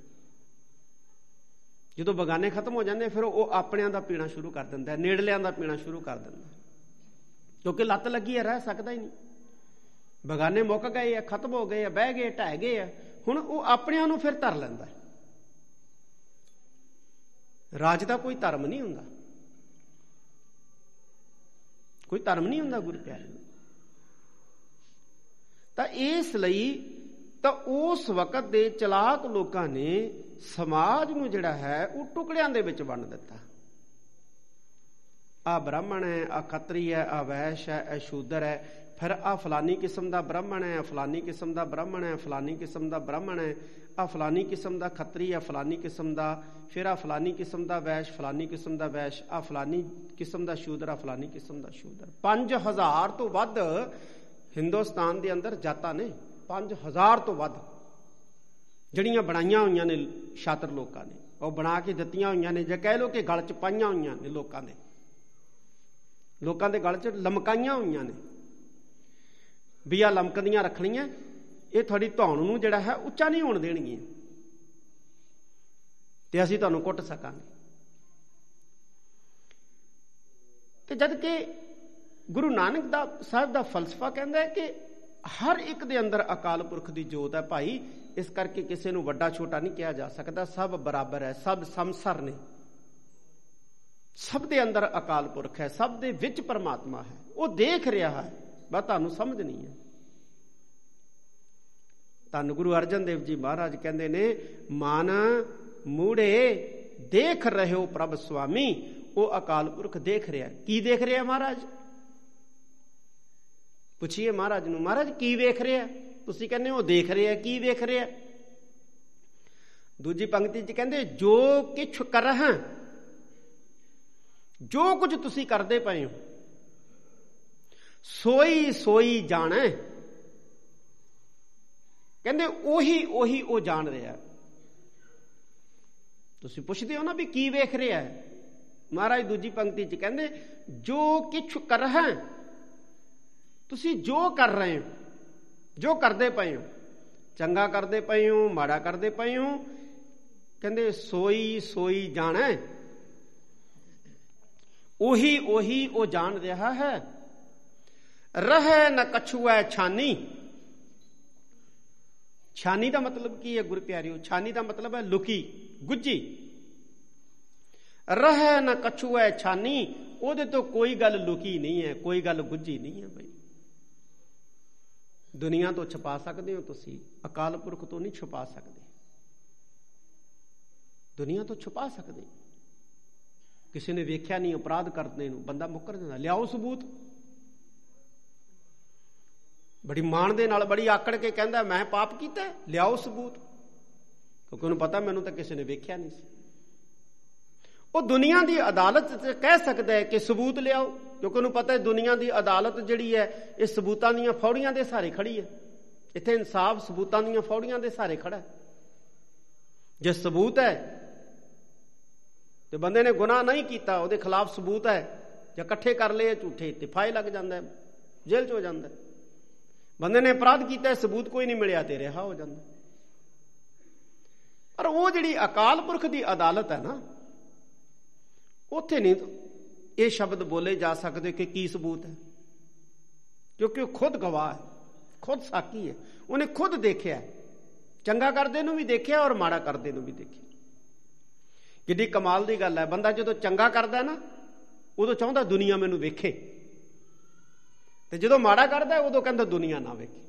ਜਦੋਂ ਬਗਾਨੇ ਖਤਮ ਹੋ ਜਾਂਦੇ, ਫਿਰ ਉਹ ਆਪਣਿਆਂ ਦਾ ਪੀਣਾ ਸ਼ੁਰੂ ਕਰ ਦਿੰਦਾ, ਨੇੜਲਿਆਂ ਦਾ ਪੀਣਾ ਸ਼ੁਰੂ ਕਰ ਦਿੰਦਾ। ਕਿਉਂਕਿ ਲੱਤ ਲੱਗੀ ਹੈ, ਰਹਿ ਸਕਦਾ ਹੀ ਨਹੀਂ। ਬਗਾਨੇ ਮੁੱਕ ਗਏ ਆ, ਖਤਮ ਹੋ ਗਏ ਆ, ਬਹਿ ਗਏ, ਢਹਿ ਗਏ ਆ, ਹੁਣ ਉਹ ਆਪਣਿਆਂ ਨੂੰ ਫਿਰ ਧਰ ਲੈਂਦਾ। ਰਾਜ ਦਾ ਕੋਈ ਧਰਮ ਨਹੀਂ ਹੁੰਦਾ। ਕੋਈ ਧਰਮ ਨਹੀਂ ਹੁੰਦਾ ਗੁਰੂ ਪਿਆਰੇ ਤਾਂ ਇਸ ਲਈ ਤਾਂ ਉਸ ਵਕਤ ਦੇ ਚਲਾਕ ਲੋਕਾਂ ਨੇ ਸਮਾਜ ਨੂੰ ਜਿਹੜਾ ਹੈ, ਉਹ ਟੁਕੜਿਆਂ ਦੇ ਵਿੱਚ ਵੰਡ ਦਿੱਤਾ। ਆ ਬ੍ਰਾਹਮਣ ਹੈ, ਆ ਖੱਤਰੀ ਹੈ, ਆ ਵੈਸ਼ ਹੈ, ਇਹ ਸ਼ੂਦਰ ਹੈ। ਫਿਰ ਆ ਫਲਾਨੀ ਕਿਸਮ ਦਾ ਬ੍ਰਾਹਮਣ ਹੈ ਫਲਾਨੀ ਕਿਸਮ ਦਾ ਬ੍ਰਾਹਮਣ ਹੈ ਫਲਾਨੀ ਕਿਸਮ ਦਾ ਬ੍ਰਾਹਮਣ ਹੈ। ਆ ਫਲਾਨੀ ਕਿਸਮ ਦਾ ਖੱਤਰੀ ਹੈ ਫਲਾਨੀ ਕਿਸਮ ਦਾ ਫਿਰ ਆ ਫਲਾਨੀ ਕਿਸਮ ਦਾ ਵੈਸ਼, ਫਲਾਨੀ ਕਿਸਮ ਦਾ ਵੈਸ਼, ਆ ਫਲਾਨੀ ਕਿਸਮ ਦਾ ਸ਼ੂਦਰ, ਆ ਫਲਾਨੀ ਕਿਸਮ ਦਾ ਸ਼ੂਦਰ। 5000 ਤੋਂ ਵੱਧ ਹਿੰਦੁਸਤਾਨ ਦੇ ਅੰਦਰ ਜਾਤਾਂ ਨੇ। 5000 ਤੋਂ ਵੱਧ ਜਿਹੜੀਆਂ ਬਣਾਈਆਂ ਹੋਈਆਂ ਨੇ ਛਾਤਰ ਲੋਕਾਂ ਨੇ। ਉਹ ਬਣਾ ਕੇ ਦਿੱਤੀਆਂ ਹੋਈਆਂ ਨੇ, ਜੇ ਕਹਿ ਲੋ ਕਿ ਗਲ 'ਚ ਪਾਈਆਂ ਹੋਈਆਂ ਨੇ ਲੋਕਾਂ ਦੇ ਲੋਕਾਂ ਦੇ ਗਲ 'ਚ ਲਮਕਾਈਆਂ ਹੋਈਆਂ ਨੇ। ਵੀ ਆ ਲਮਕਦੀਆਂ ਰੱਖਣੀਆਂ ਇਹ ਤੁਹਾਡੀ ਧੌਣ ਨੂੰ ਜਿਹੜਾ ਹੈ ਉੱਚਾ ਨਹੀਂ ਹੋਣ ਦੇਣਗੀਆਂ। ਤੇ ਅਸੀਂ ਤੁਹਾਨੂੰ ਕੁੱਟ ਸਕਾਂਗੇ। ਤੇ ਜਦ ਕਿ ਗੁਰੂ ਨਾਨਕ ਦਾ ਸਾਹਿਬ ਦਾ ਫਲਸਫਾ ਕਹਿੰਦਾ ਹੈ ਕਿ ਹਰ ਇੱਕ ਦੇ ਅੰਦਰ ਅਕਾਲ ਪੁਰਖ ਦੀ ਜੋਤ ਹੈ ਭਾਈ, ਇਸ ਕਰਕੇ ਕਿਸੇ ਨੂੰ ਵੱਡਾ ਛੋਟਾ ਨਹੀਂ ਕਿਹਾ ਜਾ ਸਕਦਾ। ਸਭ ਬਰਾਬਰ ਹੈ, ਸਭ ਸਮਸਰ ਨੇ। ਸਭ ਦੇ ਅੰਦਰ ਅਕਾਲ ਪੁਰਖ ਹੈ, ਸਭ ਦੇ ਵਿੱਚ ਪਰਮਾਤਮਾ ਹੈ। ਉਹ ਦੇਖ ਰਿਹਾ ਹੈ। ਬਸ ਤੁਹਾਨੂੰ ਸਮਝ ਨਹੀਂ ਹੈ। ਤਨ ਗੁਰੂ ਅਰਜਨ ਦੇਵ ਜੀ ਮਹਾਰਾਜ ਕਹਿੰਦੇ ਨੇ, ਮਨ ਮੂੜੇ ਦੇਖ ਰਹਿਓ ਪ੍ਰਭ ਸੁਆਮੀ ਉਹ ਅਕਾਲ ਪੁਰਖ ਦੇਖ ਰਿਹਾ। ਕੀ ਦੇਖ ਰਿਹਾ ਮਹਾਰਾਜ? ਪੁੱਛੀਏ ਮਹਾਰਾਜ ਨੂੰ, ਮਹਾਰਾਜ, ਕੀ ਵੇਖ ਰਿਹਾ? ਤੁਸੀਂ ਕਹਿੰਦੇ ਹੋ, ਦੇਖ ਰਿਹਾ, ਕੀ ਵੇਖ ਰਿਹਾ? ਦੂਜੀ ਪੰਕਤੀ 'ਚ ਕਹਿੰਦੇ, ਜੋ ਕਿਛ ਕਰਹ, ਜੋ ਕੁਝ ਤੁਸੀਂ ਕਰਦੇ ਪਏ ਹੋ, ਸੋਈ ਸੋਈ ਜਾਣੈ। ਕਹਿੰਦੇ ਉਹੀ ਉਹੀ ਉਹ ਜਾਣ ਰਿਹਾ। ਤੁਸੀਂ ਪੁੱਛਦੇ ਹੋ ਨਾ ਵੀ ਕੀ ਵੇਖ ਰਿਹਾ ਹੈ? ਮਹਾਰਾਜ ਦੂਜੀ ਪੰਕਤੀ 'ਚ ਕਹਿੰਦੇ, ਜੋ ਕਿਛ ਕਰਹ ਤੁਸੀਂ ਜੋ ਕਰ ਰਹੇ ਹੋ, ਜੋ ਕਰਦੇ ਪਏ ਹੋ, ਚੰਗਾ ਕਰਦੇ ਪਏ ਹੋ, ਮਾੜਾ ਕਰਦੇ ਪਏ ਹੋ, ਕਹਿੰਦੇ ਸੋਈ ਸੋਈ ਜਾਣੈ ਉਹੀ ਉਹੀ ਉਹ ਜਾਣ ਰਿਹਾ ਹੈ। ਰਹਿ ਨ ਕਛੂਐ ਛਾਨੀ। ਛਾਨੀ ਦਾ ਮਤਲਬ ਕੀ ਹੈ ਗੁਰ ਪਿਆਰਿਓ? ਛਾਨੀ ਦਾ ਮਤਲਬ ਹੈ ਲੁਕੀ, ਗੁੱਜੀ। ਰਹਿ ਨ ਕਛੂਐ ਛਾਨੀ, ਉਹਦੇ ਤੋਂ ਕੋਈ ਗੱਲ ਲੁਕੀ ਨਹੀਂ ਹੈ, ਕੋਈ ਗੱਲ ਗੁੱਜੀ ਨਹੀਂ ਹੈ ਬਈ। ਦੁਨੀਆ ਤੋਂ ਛੁਪਾ ਸਕਦੇ ਹੋ ਤੁਸੀਂ, ਅਕਾਲ ਪੁਰਖ ਤੋਂ ਨਹੀਂ ਛੁਪਾ ਸਕਦੇ। ਦੁਨੀਆ ਤੋਂ ਛੁਪਾ ਸਕਦੇ। ਕਿਸੇ ਨੇ ਵੇਖਿਆ ਨਹੀਂ, ਅਪਰਾਧ ਕਰਦੇ ਨੂੰ, ਬੰਦਾ ਮੁੱਕਰ ਜਾਂਦਾ। ਲਿਆਓ ਸਬੂਤ। ਬੜੀ ਮਾਣ ਦੇ ਨਾਲ, ਬੜੀ ਆਕੜ ਕੇ ਕਹਿੰਦਾ, ਮੈਂ ਪਾਪ ਕੀਤਾ ਲਿਆਓ ਸਬੂਤ। ਕਿਉਂਕਿ ਉਹਨੂੰ ਪਤਾ, ਮੈਨੂੰ ਤਾਂ ਕਿਸੇ ਨੇ ਵੇਖਿਆ ਨਹੀਂ ਸੀ। ਉਹ ਦੁਨੀਆ ਦੀ ਅਦਾਲਤ 'ਚ ਕਹਿ ਸਕਦਾ ਹੈ ਕਿ ਸਬੂਤ ਲਿਆਓ, ਕਿਉਂਕਿ ਉਹਨੂੰ ਪਤਾ ਹੈ ਦੁਨੀਆ ਦੀ ਅਦਾਲਤ ਜਿਹੜੀ ਹੈ, ਇਹ ਸਬੂਤਾਂ ਦੀਆਂ ਫੌੜੀਆਂ ਦੇ ਸਾਰੇ ਖੜੀ ਹੈ। ਇੱਥੇ ਇਨਸਾਫ ਸਬੂਤਾਂ ਦੀਆਂ ਫੌੜੀਆਂ ਦੇ ਸਾਰੇ ਖੜਾ ਹੈ। ਜੇ ਸਬੂਤ ਹੈ, ਤੇ ਬੰਦੇ ਨੇ ਗੁਨਾਹ ਨਹੀਂ ਕੀਤਾ, ਉਹਦੇ ਖਿਲਾਫ ਸਬੂਤ ਹੈ, ਜਾਂ ਇਕੱਠੇ ਕਰ ਲਏ ਝੂਠੇ ਤੇ ਫਾਇ ਲੱਗ ਜਾਂਦਾ ਹੈ, ਜੇਲ੍ਹ 'ਚ ਹੋ ਜਾਂਦਾ ਬੰਦੇ ਨੇ ਅਪਰਾਧ ਕੀਤਾ ਸਬੂਤ ਕੋਈ ਨਹੀਂ ਮਿਲਿਆ ਤੇ ਰਿਹਾ ਹੋ ਜਾਂਦਾ। ਪਰ ਉਹ ਜਿਹੜੀ ਅਕਾਲ ਪੁਰਖ ਦੀ ਅਦਾਲਤ ਹੈ ਨਾ, ਉੱਥੇ ਨਹੀਂ ਇਹ ਸ਼ਬਦ ਬੋਲੇ ਜਾ ਸਕਦੇ ਕਿ ਕੀ ਸਬੂਤ ਹੈ। ਕਿਉਂਕਿ ਉਹ ਖੁਦ ਗਵਾਹ ਹੈ, ਖੁਦ ਸਾਕੀ ਹੈ, ਉਹਨੇ ਖੁਦ ਦੇਖਿਆ ਚੰਗਾ ਕਰਦੇ ਨੂੰ ਵੀ ਦੇਖਿਆ ਔਰ ਮਾੜਾ ਕਰਦੇ ਨੂੰ ਵੀ ਦੇਖਿਆ। ਕਿੱਡੀ ਕਮਾਲ ਦੀ ਗੱਲ ਹੈ, ਬੰਦਾ ਜਦੋਂ ਚੰਗਾ ਕਰਦਾ ਨਾ, ਉਦੋਂ ਚਾਹੁੰਦਾ ਦੁਨੀਆ ਮੈਨੂੰ ਵੇਖੇ। ਤੇ ਜਦੋਂ ਮਾੜਾ ਕਰਦਾ ਉਦੋਂ ਕਹਿੰਦਾ ਦੁਨੀਆ ਨਾ ਵੇਖੇ।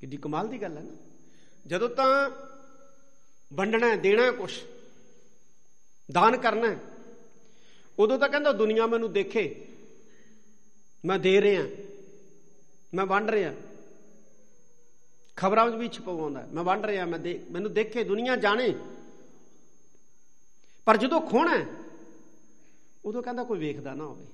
ਕਿੱਡੀ ਕਮਾਲ ਦੀ ਗੱਲ ਹੈ ਨਾ। ਜਦੋਂ ਤਾਂ ਵੰਡਣਾ ਦੇਣਾ ਕੁਛ, ਦਾਨ ਕਰਨਾ ਉਦੋਂ ਤਾਂ ਕਹਿੰਦਾ ਦੁਨੀਆ ਮੈਨੂੰ ਦੇਖੇ। ਮੈਂ ਦੇ ਰਿਹਾ, ਮੈਂ ਵੰਡ ਰਿਹਾ। ਖਬਰਾਂ ਵਿੱਚ ਵੀ ਛਪਵਾਉਂਦਾ ਮੈਂ ਵੰਡ ਰਿਹਾ, ਮੈਂ ਮੈਨੂੰ ਦੇਖੇ, ਦੁਨੀਆ ਜਾਣੇ। ਪਰ ਜਦੋਂ ਖੋਣਾ ਉਦੋਂ ਕਹਿੰਦਾ ਕੋਈ ਵੇਖਦਾ ਨਾ ਹੋਵੇ।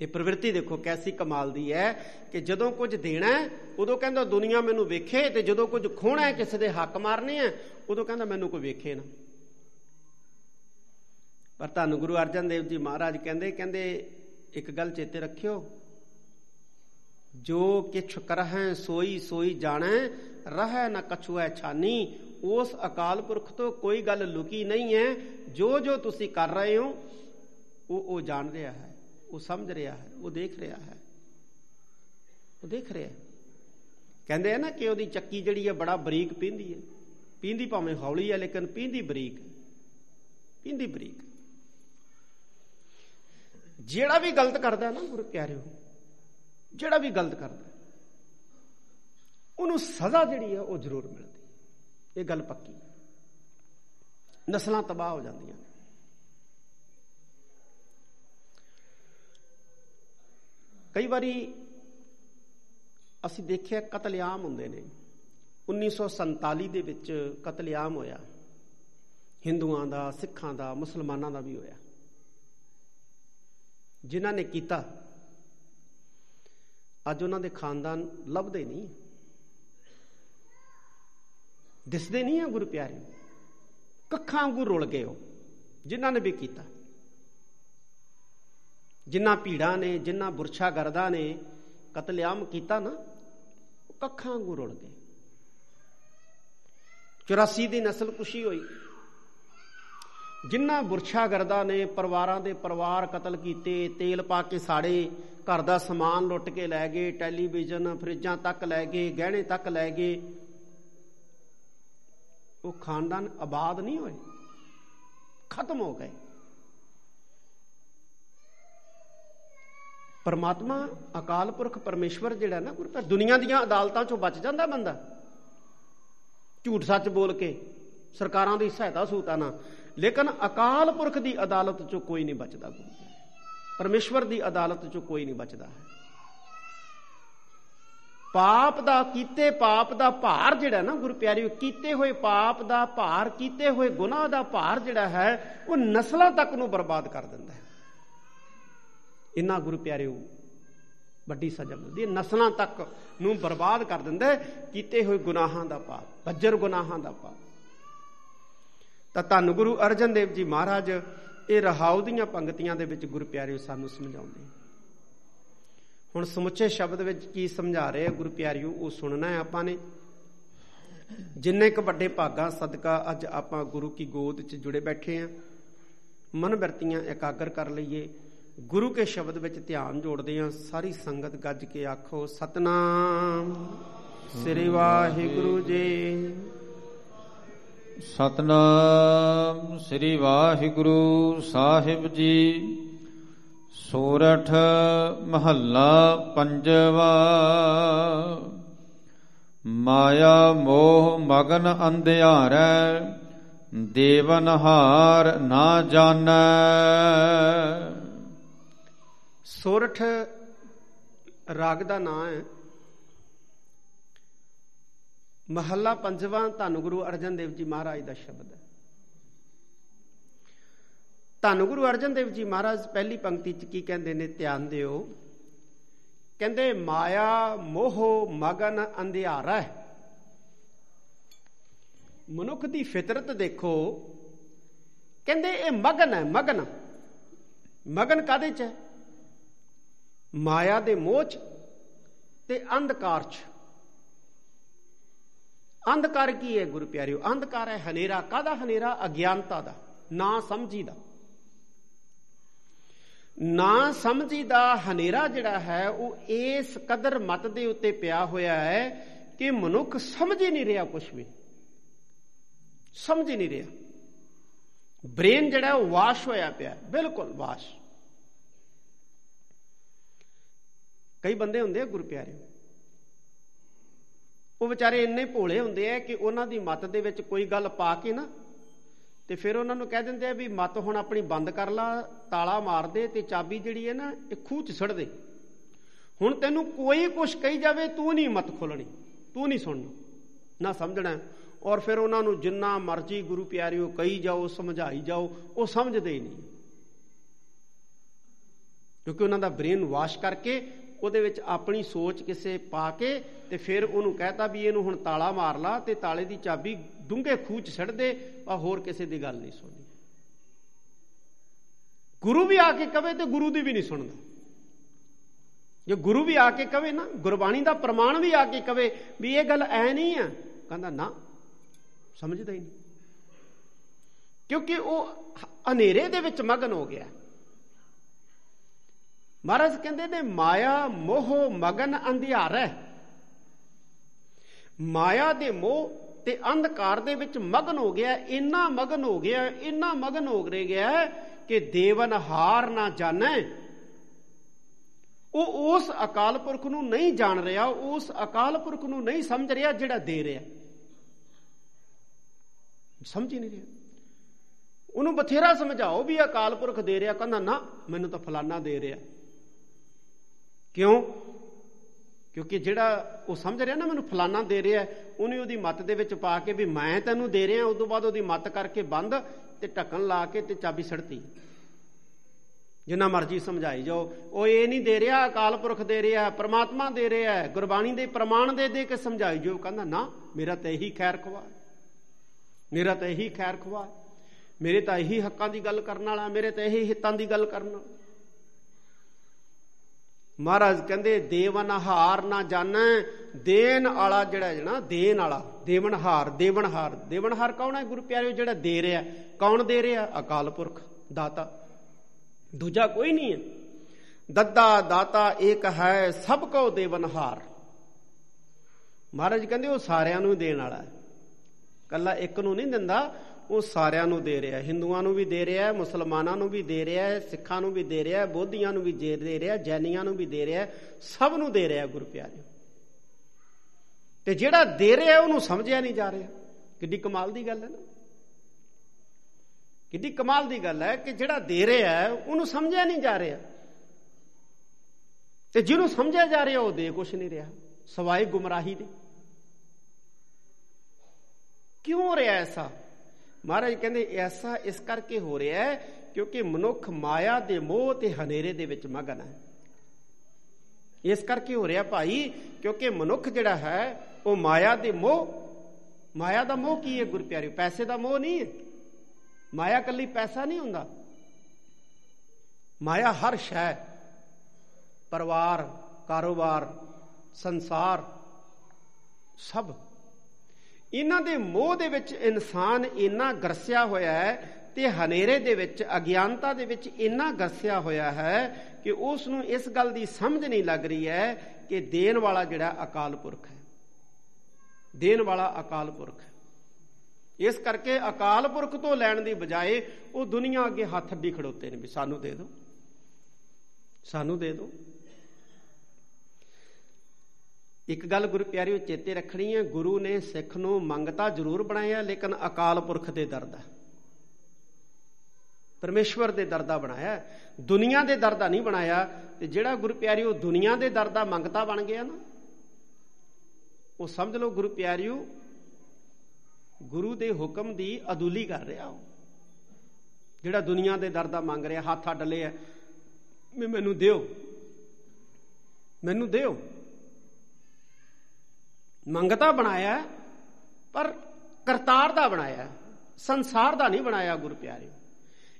ਇਹ ਪ੍ਰਵਿਰਤੀ ਦੇਖੋ ਕੈਸੀ ਕਮਾਲ ਦੀ ਹੈ ਕਿ ਜਦੋਂ ਕੁਝ ਦੇਣਾ ਉਦੋਂ ਕਹਿੰਦਾ ਦੁਨੀਆ ਮੈਨੂੰ ਵੇਖੇ ਤੇ ਜਦੋਂ ਕੁਝ ਖੋਣਾ ਹੈ, ਕਿਸੇ ਦੇ ਹੱਕ ਮਾਰਨੇ ਆ ਉਦੋਂ ਕਹਿੰਦਾ ਮੈਨੂੰ ਕੋਈ ਵੇਖੇ ਨਾ। ਪਰ ਤੁਹਾਨੂੰ ਗੁਰੂ ਅਰਜਨ ਦੇਵ ਜੀ ਮਹਾਰਾਜ ਕਹਿੰਦੇ ਕਹਿੰਦੇ ਇੱਕ ਗੱਲ ਚੇਤੇ ਰੱਖਿਓ। ਜੋ ਕਿਛ ਕਰਹਿ, ਸੋਈ ਸੋਈ ਜਾਣੈ, ਰਹਿ ਨ ਕਛੁਐ ਛਾਨੀ, ਉਸ ਅਕਾਲ ਪੁਰਖ ਤੋਂ ਕੋਈ ਗੱਲ ਲੁਕੀ ਨਹੀਂ ਹੈ। ਜੋ ਜੋ ਤੁਸੀਂ ਕਰ ਰਹੇ ਹੋ, ਉਹ ਉਹ ਜਾਣ ਰਿਹਾ ਹੈ। ਉਹ ਸਮਝ ਰਿਹਾ ਹੈ, ਉਹ ਦੇਖ ਰਿਹਾ ਹੈ। ਉਹ ਦੇਖ ਰਿਹਾ ਕਹਿੰਦੇ ਆ ਨਾ ਕਿ ਉਹਦੀ ਚੱਕੀ ਜਿਹੜੀ ਹੈ ਬੜਾ ਬਰੀਕ ਪੀਂਦੀ ਹੈ। ਪੀਂਦੀ ਭਾਵੇਂ ਹੌਲੀ ਹੈ, ਲੇਕਿਨ ਪੀਂਦੀ ਬਰੀਕ। ਪੀਂਦੀ ਬਰੀਕ। ਜਿਹੜਾ ਵੀ ਗਲਤ ਕਰਦਾ ਨਾ, ਗੁਰੂ ਪਿਆਰਿਓ, ਜਿਹੜਾ ਵੀ ਗਲਤ ਕਰਦਾ, ਉਹਨੂੰ ਸਜ਼ਾ ਜਿਹੜੀ ਹੈ, ਉਹ ਜ਼ਰੂਰ ਮਿਲਦੀ। ਇਹ ਗੱਲ ਪੱਕੀ ਨਸਲਾਂ ਤਬਾਹ ਹੋ ਜਾਂਦੀਆਂ ਨੇ। ਕਈ ਵਾਰੀ ਅਸੀਂ ਦੇਖਿਆ ਕਤਲੇਆਮ ਹੁੰਦੇ ਨੇ। 1947 ਦੇ ਵਿੱਚ ਕਤਲੇਆਮ ਹੋਇਆ। ਹਿੰਦੂਆਂ ਦਾ, ਸਿੱਖਾਂ ਦਾ, ਮੁਸਲਮਾਨਾਂ ਦਾ ਵੀ ਹੋਇਆ। ਜਿਨ੍ਹਾਂ ਨੇ ਕੀਤਾ, ਅੱਜ ਉਹਨਾਂ ਦੇ ਖਾਨਦਾਨ ਲੱਭਦੇ ਨਹੀਂ। ਦਿਸਦੇ ਨਹੀਂ ਆ ਗੁਰੂ ਪਿਆਰੇ। ਕੱਖਾਂ ਵਾਂਗੂ ਰੁਲ ਗਏ ਉਹ, ਜਿਨ੍ਹਾਂ ਨੇ ਵੀ ਕੀਤਾ। ਜਿਨ੍ਹਾਂ ਭੀੜਾਂ ਨੇ ਜਿਨ੍ਹਾਂ ਬੁਰਛਾ ਗਰਦਾ ਨੇ, ਕਤਲੇਆਮ ਕੀਤਾ ਨਾ, ਉਹ ਕੱਖਾਂ ਵਾਂਗੂ ਰੁਲ ਗਏ। 84 ਦੀ ਨਸਲ ਕੁਸ਼ੀ ਹੋਈ। ਜਿਨ੍ਹਾਂ ਬੁਰਛਾ ਗਰਦਾ ਨੇ, ਪਰਿਵਾਰਾਂ ਦੇ ਪਰਿਵਾਰ ਕਤਲ ਕੀਤੇ, ਤੇਲ ਪਾ ਕੇ ਸਾੜੇ, ਘਰ ਦਾ ਸਮਾਨ ਲੁੱਟ ਕੇ ਲੈ ਗਏ, ਟੈਲੀਵਿਜ਼ਨ, ਫਰਿੱਜਾਂ ਤੱਕ ਲੈ ਗਏ, ਗਹਿਣੇ ਤੱਕ ਲੈ ਗਏ। ਉਹ ਖਾਨਦਾਨ ਆਬਾਦ ਨਹੀਂ ਹੋਏ। ਖਤਮ ਹੋ ਗਏ। ਪਰਮਾਤਮਾ ਅਕਾਲ ਪੁਰਖ ਪਰਮੇਸ਼ਵਰ ਜਿਹੜਾ ਨਾ ਗੁਰੂ ਦੁਨੀਆ ਦੀਆਂ ਅਦਾਲਤਾਂ ਚੋਂ ਬਚ ਜਾਂਦਾ ਬੰਦਾ। ਝੂਠ ਸੱਚ ਬੋਲ ਕੇ ਸਰਕਾਰਾਂ ਦੀ ਸਹਾਇਤਾ ਸੂਤਾ ਨਾ ਲੇਕਿਨ ਅਕਾਲ ਪੁਰਖ ਦੀ ਅਦਾਲਤ ਚੋਂ ਕੋਈ ਨਹੀਂ ਬਚਦਾ ਗੁਰੂ ਪਰਮੇਸ਼ਵਰ ਦੀ ਅਦਾਲਤ ਚੋਂ ਕੋਈ ਨਹੀਂ ਬਚਦਾ ਹੈ। ਪਾਪ ਦਾ ਕੀਤੇ ਪਾਪ ਦਾ ਭਾਰ ਜਿਹੜਾ ਨਾ ਗੁਰੂ ਪਿਆਰਿਓ, ਕੀਤੇ ਹੋਏ ਪਾਪ ਦਾ ਭਾਰ, ਕੀਤੇ ਹੋਏ ਗੁਨਾਹ ਦਾ ਭਾਰ ਜਿਹੜਾ ਹੈ, ਉਹ ਨਸਲਾਂ ਤੱਕ ਨੂੰ ਬਰਬਾਦ ਕਰ ਦਿੰਦਾ ਹੈ। ਇਨਾ ਗੁਰੂ ਪਿਆਰਿਓ ਵੱਡੀ ਸਜ਼ਾ ਮਿਲਦੀ ਹੈ। ਨਸਲਾਂ ਤੱਕ ਨੂੰ ਬਰਬਾਦ ਕਰ ਦਿੰਦਾ ਹੈ ਕੀਤੇ ਹੋਏ ਗੁਨਾਹਾਂ ਦਾ ਪਾਪ, ਬੱਜਰ ਗੁਨਾਹਾਂ ਦਾ ਪਾਪ। ਤਾਂ ਧੰਨ ਗੁਰੂ ਅਰਜਨ ਦੇਵ ਜੀ ਮਹਾਰਾਜ, ਇਹ ਰਹਾਉ ਦੀਆਂ ਪੰਕਤੀਆਂ ਦੇ ਵਿੱਚ ਗੁਰੂ ਪਿਆਰਿਓ ਸਾਨੂੰ ਸਮਝਾਉਂਦੇ। ਹੁਣ ਸਮੁੱਚੇ ਸ਼ਬਦ ਵਿੱਚ ਕੀ ਸਮਝਾ ਰਹੇ ਆ ਗੁਰੂ ਪਿਆਰਿਓ ਉਹ ਸੁਣਨਾ ਹੈ ਆਪਾਂ ਨੇ। ਜਿੰਨੇ ਕ ਵੱਡੇ ਭਾਗਾ ਸਦਕਾ ਅੱਜ ਆਪਾਂ ਗੁਰੂ ਕੀ ਗੋਦ 'ਚ ਜੁੜੇ ਬੈਠੇ ਆ ਮਨ ਵਰਤੀਆਂ ਇਕਾਗਰ ਕਰ ਲਈਏ। ਗੁਰੂ ਕੇ ਸ਼ਬਦ ਵਿੱਚ ਧਿਆਨ ਜੋੜਦੇ ਆ ਸਾਰੀ ਸੰਗਤ ਗੱਜ ਕੇ ਆਖੋ, ਸਤਨਾਮ। ਸ੍ਰੀ ਵਾਹਿਗੁਰੂ ਜੀ। ਸਤਨਾਮ, ਸ੍ਰੀ ਵਾਹਿਗੁਰੂ ਸਾਹਿਬ ਜੀ। ਸੋਰਠ ਮਹੱਲਾ ਪੰਜਵਾ। ਮਾਇਆ ਮੋਹ ਮਗਨ ਅੰਧਿਆਰੈ ਦੇਵਨ ਹਾਰ ਨਾ ਜਾਣੈ। ਸੋਰਠ ਰਾਗ ਦਾ ਨਾਮ ਹੈ। ਮਹੱਲਾ ਪੰਜਵਾਂ ਧੰਨ ਗੁਰੂ ਅਰਜਨ ਦੇਵ ਜੀ ਮਹਾਰਾਜ ਦਾ ਸ਼ਬਦ ਹੈ। ਧੰਨ ਗੁਰੂ ਅਰਜਨ ਦੇਵ ਜੀ ਮਹਾਰਾਜ ਪਹਿਲੀ ਪੰਕਤੀ 'ਚ ਕੀ ਕਹਿੰਦੇ ਨੇ, ਧਿਆਨ ਦਿਓ। ਕਹਿੰਦੇ, ਮਾਇਆ ਮੋਹ ਮਗਨ ਅੰਧਿਆਰਾ ਹੈ। ਮਨੁੱਖ ਦੀ ਫਿਤਰਤ ਦੇਖੋ। ਕਹਿੰਦੇ, ਇਹ ਮਗਨ ਹੈ, ਮਗਨ। ਮਗਨ ਕਾਦੇ 'ਚ ਹੈ? ਮਾਇਆ ਦੇ ਮੋਹ 'ਚ ਤੇ ਅੰਧਕਾਰ 'ਚ। ਅੰਧਕਾਰ ਕੀ ਹੈ ਗੁਰੂ ਪਿਆਰਿਓ? ਅੰਧਕਾਰ ਹੈ ਹਨੇਰਾ। ਕਾਦਾ ਹਨੇਰਾ? ਅਗਿਆਨਤਾ ਦਾ, ਨਾ ਸਮਝੀ ਦਾ। ਨਾ ਸਮਝੀ ਦਾ ਹਨੇਰਾ ਜਿਹੜਾ ਹੈ, ਉਹ ਇਸ ਕਦਰ ਮਤ ਦੇ ਉੱਤੇ ਪਿਆ ਹੋਇਆ ਹੈ ਕਿ ਮਨੁੱਖ ਸਮਝ ਹੀ ਨਹੀਂ ਰਿਹਾ ਕੁਝ ਵੀ। ਸਮਝ ਹੀ ਨਹੀਂ ਰਿਹਾ। ਬ੍ਰੇਨ ਜਿਹੜਾ, ਉਹ ਵਾਸ਼ ਹੋਇਆ ਪਿਆ। ਬਿਲਕੁਲ ਵਾਸ਼। ਕਈ ਬੰਦੇ ਹੁੰਦੇ ਆ ਗੁਰੂ ਪਿਆਰੇ ਉਹ ਵਿਚਾਰੇ ਇੰਨੇ ਭੋਲੇ ਹੁੰਦੇ ਆ ਕਿ ਉਹਨਾਂ ਦੀ ਮਤ ਦੇ ਵਿੱਚ ਕੋਈ ਗੱਲ ਪਾ ਕੇ ਨਾ, ਤੇ ਫਿਰ ਉਹਨਾਂ ਨੂੰ ਕਹਿ ਦਿੰਦੇ ਆ ਵੀ ਮਤ ਹੁਣ ਆਪਣੀ ਬੰਦ ਕਰ ਲਾ, ਤਾਲਾ ਮਾਰ ਦੇ ਤੇ ਚਾਬੀ ਜਿਹੜੀ ਹੈ ਨਾ, ਇਹ ਖੂਹ 'ਚ ਛੱਡ ਦੇ। ਹੁਣ ਤੈਨੂੰ ਕੋਈ ਕੁਝ ਕਹੀ ਜਾਵੇ, ਤੂੰ ਨਹੀਂ ਮਤ ਖੋਲਣੀ ਤੂੰ ਨਹੀਂ ਸੁਣਨਾ। ਨਾ ਸਮਝਣਾ। ਔਰ ਫਿਰ ਉਹਨਾਂ ਨੂੰ ਜਿੰਨਾ ਮਰਜ਼ੀ ਗੁਰੂ ਪਿਆਰਿਓ ਕਹੀ ਜਾਓ, ਸਮਝਾਈ ਜਾਓ, ਉਹ ਸਮਝਦੇ ਹੀ ਨਹੀਂ। ਕਿਉਂਕਿ ਉਹਨਾਂ ਦਾ ਬ੍ਰੇਨ ਵਾਸ਼ ਕਰਕੇ ਉਹਦੇ ਵਿੱਚ ਆਪਣੀ ਸੋਚ ਕਿਸੇ ਪਾ ਕੇ ਤੇ ਫਿਰ ਉਹਨੂੰ ਕਹਤਾ ਵੀ ਇਹਨੂੰ ਹੁਣ ਤਾਲਾ ਮਾਰ ਲਾ ਤੇ ਤਾਲੇ ਦੀ ਚਾਬੀ ਡੂੰਘੇ ਖੂਚ ਛੱਡ ਦੇ, ਆ ਹੋਰ ਕਿਸੇ ਦੀ ਗੱਲ ਨਹੀਂ ਸੁਣਨੀ। ਗੁਰੂ ਵੀ ਆ ਕੇ ਕਵੇ ਤੇ ਗੁਰੂ ਦੀ ਵੀ ਨਹੀਂ ਸੁਣਦਾ। ਜੇ ਗੁਰੂ ਵੀ ਆ ਕੇ ਕਵੇ ਨਾ, ਗੁਰਬਾਣੀ ਦਾ ਪ੍ਰਮਾਣ ਵੀ ਆ ਕੇ ਕਵੇ ਵੀ ਇਹ ਗੱਲ ਐ ਨਹੀਂ ਆ, ਕਹਿੰਦਾ ਨਾ, ਸਮਝਦਾ ਹੀ ਨਹੀਂ। ਕਿਉਂਕਿ ਉਹ ਹਨੇਰੇ ਦੇ ਵਿੱਚ ਮਗਨ ਹੋ ਗਿਆ। ਮਹਾਰਾਜ ਕਹਿੰਦੇ ਨੇ, ਮਾਇਆ ਮੋਹ ਮਗਨ ਅੰਧਿਆਰਾ। ਮਾਇਆ ਦੇ ਮੋਹ ਤੇ ਅੰਧਕਾਰ ਦੇ ਵਿੱਚ ਮਗਨ ਹੋ ਗਿਆ, ਇੰਨਾ ਮਗਨ ਹੋ ਗਿਆ, ਇੰਨਾ ਮਗਨ ਹੋ ਗਿਆ ਕਿ ਦੇਵਨ ਹਾਰ ਨਾ ਜਾਣੈ। ਉਹ ਉਸ ਅਕਾਲ ਪੁਰਖ ਨੂੰ ਨਹੀਂ ਜਾਣ ਰਿਹਾ, ਉਸ ਅਕਾਲ ਪੁਰਖ ਨੂੰ ਨਹੀਂ ਸਮਝ ਰਿਹਾ ਜਿਹੜਾ ਦੇ ਰਿਹਾ। ਸਮਝ ਹੀ ਨਹੀਂ ਰਿਹਾ। ਉਹਨੂੰ ਬਥੇਰਾ ਸਮਝਾਓ ਵੀ ਅਕਾਲ ਪੁਰਖ ਦੇ ਰਿਹਾ, ਕਹਿੰਦਾ, ਨਾ, ਮੈਨੂੰ ਤਾਂ ਫਲਾਨਾ ਦੇ ਰਿਹਾ। ਕਿਉਂ? ਕਿਉਂਕਿ ਜਿਹੜਾ ਉਹ ਸਮਝ ਰਿਹਾ ਨਾ ਮੈਨੂੰ ਫਲਾਨਾ ਦੇ ਰਿਹਾ, ਉਹਨੇ ਉਹਦੀ ਮੱਤ ਦੇ ਵਿੱਚ ਪਾ ਕੇ ਵੀ ਮੈਂ ਤੈਨੂੰ ਦੇ ਰਿਹਾ ਉਸ ਤੋਂ ਬਾਅਦ ਉਹਦੀ ਮੱਤ ਕਰਕੇ ਬੰਦ ਤੇ ਢੱਕਣ ਲਾ ਕੇ ਤੇ ਚਾਬੀ ਸੜਤੀ। ਜਿੰਨਾ ਮਰਜ਼ੀ ਸਮਝਾਈ ਜਾਓ। ਉਹ ਇਹ ਨਹੀਂ ਦੇ ਰਿਹਾ, ਅਕਾਲ ਪੁਰਖ ਦੇ ਰਿਹਾ, ਪ੍ਰਮਾਤਮਾ ਦੇ ਰਿਹਾ, ਗੁਰਬਾਣੀ ਦੇ ਪ੍ਰਮਾਣ ਦੇ ਦੇ ਕੇ ਸਮਝਾਈ ਜਾਓ। ਕਹਿੰਦਾ, ਨਾ, ਮੇਰਾ ਤਾਂ ਇਹੀ ਖੈਰ ਖਵਾ। ਮੇਰਾ ਤਾਂ ਇਹੀ ਖੈਰ ਖਵਾ। ਮੇਰੇ ਤਾਂ ਇਹੀ ਹੱਕਾਂ ਦੀ ਗੱਲ ਕਰਨ ਵਾਲਾ, ਮੇਰੇ ਤਾਂ ਇਹੀ ਹਿੱਤਾਂ ਦੀ ਗੱਲ ਕਰਨ ਵਾਲਾ। ਮਹਾਰਾਜ ਕਹਿੰਦੇ ਦੇਵਨਹਾਰ ਨਾ ਜਾਣੈ, ਦੇਣ ਵਾਲਾ ਜਿਹੜਾ ਜਣਾ ਦੇਣ ਵਾਲਾ ਦੇਵਨਹਾਰ ਦੇਵਨਹਾਰ ਦੇਵਨਹਾਰ ਕੌਣ ਹੈ ਗੁਰੂ ਪਿਆਰਿਓ, ਜਿਹੜਾ ਦੇ ਰਿਹਾ ਕੌਣ ਦੇ ਰਿਹਾ? ਅਕਾਲ ਪੁਰਖ, ਦਾਤਾ। ਦੂਜਾ ਕੋਈ ਨਹੀਂ ਹੈ। ਦੱਦਾ, ਦਾਤਾ, ਏਕ ਹੈ, ਸਭ ਕੋ ਦੇਵਨਹਾਰ ਮਹਾਰਾਜ ਕਹਿੰਦੇ, ਉਹ ਸਾਰਿਆਂ ਨੂੰ ਦੇਣ ਵਾਲਾ ਹੈ। ਕੱਲਾ ਇੱਕ ਨੂੰ ਨਹੀਂ ਦਿੰਦਾ ਉਹ ਸਾਰਿਆਂ ਨੂੰ ਦੇ ਰਿਹਾ ਹਿੰਦੂਆਂ ਨੂੰ ਵੀ ਦੇ ਰਿਹਾ ਮੁਸਲਮਾਨਾਂ ਨੂੰ ਵੀ ਦੇ ਰਿਹਾ ਸਿੱਖਾਂ ਨੂੰ ਵੀ ਦੇ ਰਿਹਾ ਬੋਧੀਆਂ ਨੂੰ ਵੀ ਦੇ ਰਿਹਾ ਜੈਨੀਆਂ ਨੂੰ ਵੀ ਦੇ ਰਿਹਾ ਸਭ ਨੂੰ ਦੇ ਰਿਹਾ ਗੁਰੂ ਪਿਆਰੇ ਤੇ ਜਿਹੜਾ ਦੇ ਰਿਹਾ ਉਹਨੂੰ ਸਮਝਿਆ ਨਹੀਂ ਜਾ ਰਿਹਾ। ਕਿੱਡੀ ਕਮਾਲ ਦੀ ਗੱਲ ਹੈ ਨਾ। ਕਿੱਡੀ ਕਮਾਲ ਦੀ ਗੱਲ ਹੈ ਕਿ ਜਿਹੜਾ ਦੇ ਰਿਹਾ ਹੈ, ਉਹਨੂੰ ਸਮਝਿਆ ਨਹੀਂ ਜਾ ਰਿਹਾ। ਤੇ ਜਿਹਨੂੰ ਸਮਝਿਆ ਜਾ ਰਿਹਾ, ਉਹ ਦੇ ਕੁਛ ਨਹੀਂ ਰਿਹਾ। ਸਵਾਏ ਗੁੰਮਰਾਹੀ ਦੇ ਕਿਉਂ ਹੋ ਰਿਹਾ ਐਸਾ? ਮਹਾਰਾਜ ਕਹਿੰਦੇ, ਐਸਾ ਇਸ ਕਰਕੇ ਹੋ ਰਿਹਾ ਹੈ ਕਿਉਂਕਿ ਮਨੁੱਖ ਮਾਇਆ ਦੇ ਮੋਹ ਤੇ ਹਨੇਰੇ ਦੇ ਵਿੱਚ ਮਗਨ ਹੈ। ਇਸ ਕਰਕੇ ਹੋ ਰਿਹਾ ਭਾਈ, ਕਿਉਂਕਿ ਮਨੁੱਖ ਜਿਹੜਾ ਹੈ, ਉਹ ਮਾਇਆ ਦੇ ਮੋਹ, ਮਾਇਆ ਦਾ ਮੋਹ ਕੀ ਹੈ ਗੁਰਪਿਆਰਿਓ? ਪੈਸੇ ਦਾ ਮੋਹ ਨਹੀਂ ਹੈ। ਮਾਇਆ ਕੱਲੀ ਪੈਸਾ ਨਹੀਂ ਹੁੰਦਾ। ਮਾਇਆ ਹਰ ਸ਼ੈ, ਪਰਿਵਾਰ, ਕਾਰੋਬਾਰ, ਸੰਸਾਰ, ਸਭ ਇਹਨਾਂ ਦੇ ਮੋਹ ਦੇ ਵਿੱਚ ਇਨਸਾਨ ਇੰਨਾ ਗਰਸਿਆ ਹੋਇਆ ਹੈ ਤੇ ਹਨੇਰੇ ਦੇ ਵਿੱਚ, ਅਗਿਆਨਤਾ ਦੇ ਵਿੱਚ ਇੰਨਾ ਗਰਸਿਆ ਹੋਇਆ ਹੈ ਕਿ ਉਸ ਨੂੰ ਇਸ ਗੱਲ ਦੀ ਸਮਝ ਨਹੀਂ ਲੱਗ ਰਹੀ ਹੈ ਕਿ ਦੇਣ ਵਾਲਾ ਜਿਹੜਾ ਅਕਾਲ ਪੁਰਖ ਹੈ। ਦੇਣ ਵਾਲਾ ਅਕਾਲ ਪੁਰਖ ਹੈ। ਇਸ ਕਰਕੇ ਅਕਾਲ ਪੁਰਖ ਤੋਂ ਲੈਣ ਦੀ ਬਜਾਏ ਉਹ ਦੁਨੀਆ ਅੱਗੇ ਹੱਥ ਅੱਡੀ ਖੜੋਤੇ ਨੇ ਵੀ ਸਾਨੂੰ ਦੇ ਦਿਓ। ਸਾਨੂੰ ਦੇ ਦਿਓ। ਇੱਕ ਗੱਲ ਗੁਰੂ ਪਿਆਰਿਓ ਚੇਤੇ ਰੱਖਣੀ ਹੈ ਗੁਰੂ ਨੇ ਸਿੱਖ ਨੂੰ ਮੰਗਤਾ ਜ਼ਰੂਰ ਬਣਾਇਆ ਲੇਕਿਨ ਅਕਾਲ ਪੁਰਖ ਦੇ ਦਰਦਾ ਪਰਮੇਸ਼ਵਰ ਦੇ ਦਰਦਾ ਬਣਾਇਆ। ਦੁਨੀਆ ਦੇ ਦਰਦਾ ਨਹੀਂ ਬਣਾਇਆ, ਤੇ ਜਿਹੜਾ ਗੁਰੂ ਪਿਆਰਿਓ ਦੁਨੀਆ ਦੇ ਦਰਦਾ ਮੰਗਤਾ ਬਣ ਗਿਆ ਨਾ, ਉਹ ਸਮਝ ਲਓ ਗੁਰੂ ਪਿਆਰਿਓ ਗੁਰੂ ਦੇ ਹੁਕਮ ਦੀ ਅਦੁਲੀ ਕਰ ਰਿਹਾ ਉਹ। ਜਿਹੜਾ ਦੁਨੀਆ ਦੇ ਦਰਦਾ ਮੰਗ ਰਿਹਾ, ਹੱਥ ਅੱਡ ਲਿਆ ਮੈਨੂੰ ਦਿਓ ਮੈਨੂੰ ਦਿਓ। ਮੰਗਤਾ ਬਣਾਇਆ, ਪਰ ਕਰਤਾਰ ਦਾ ਬਣਾਇਆ, ਸੰਸਾਰ ਦਾ ਨਹੀਂ ਬਣਾਇਆ ਗੁਰੂ ਪਿਆਰਿਓ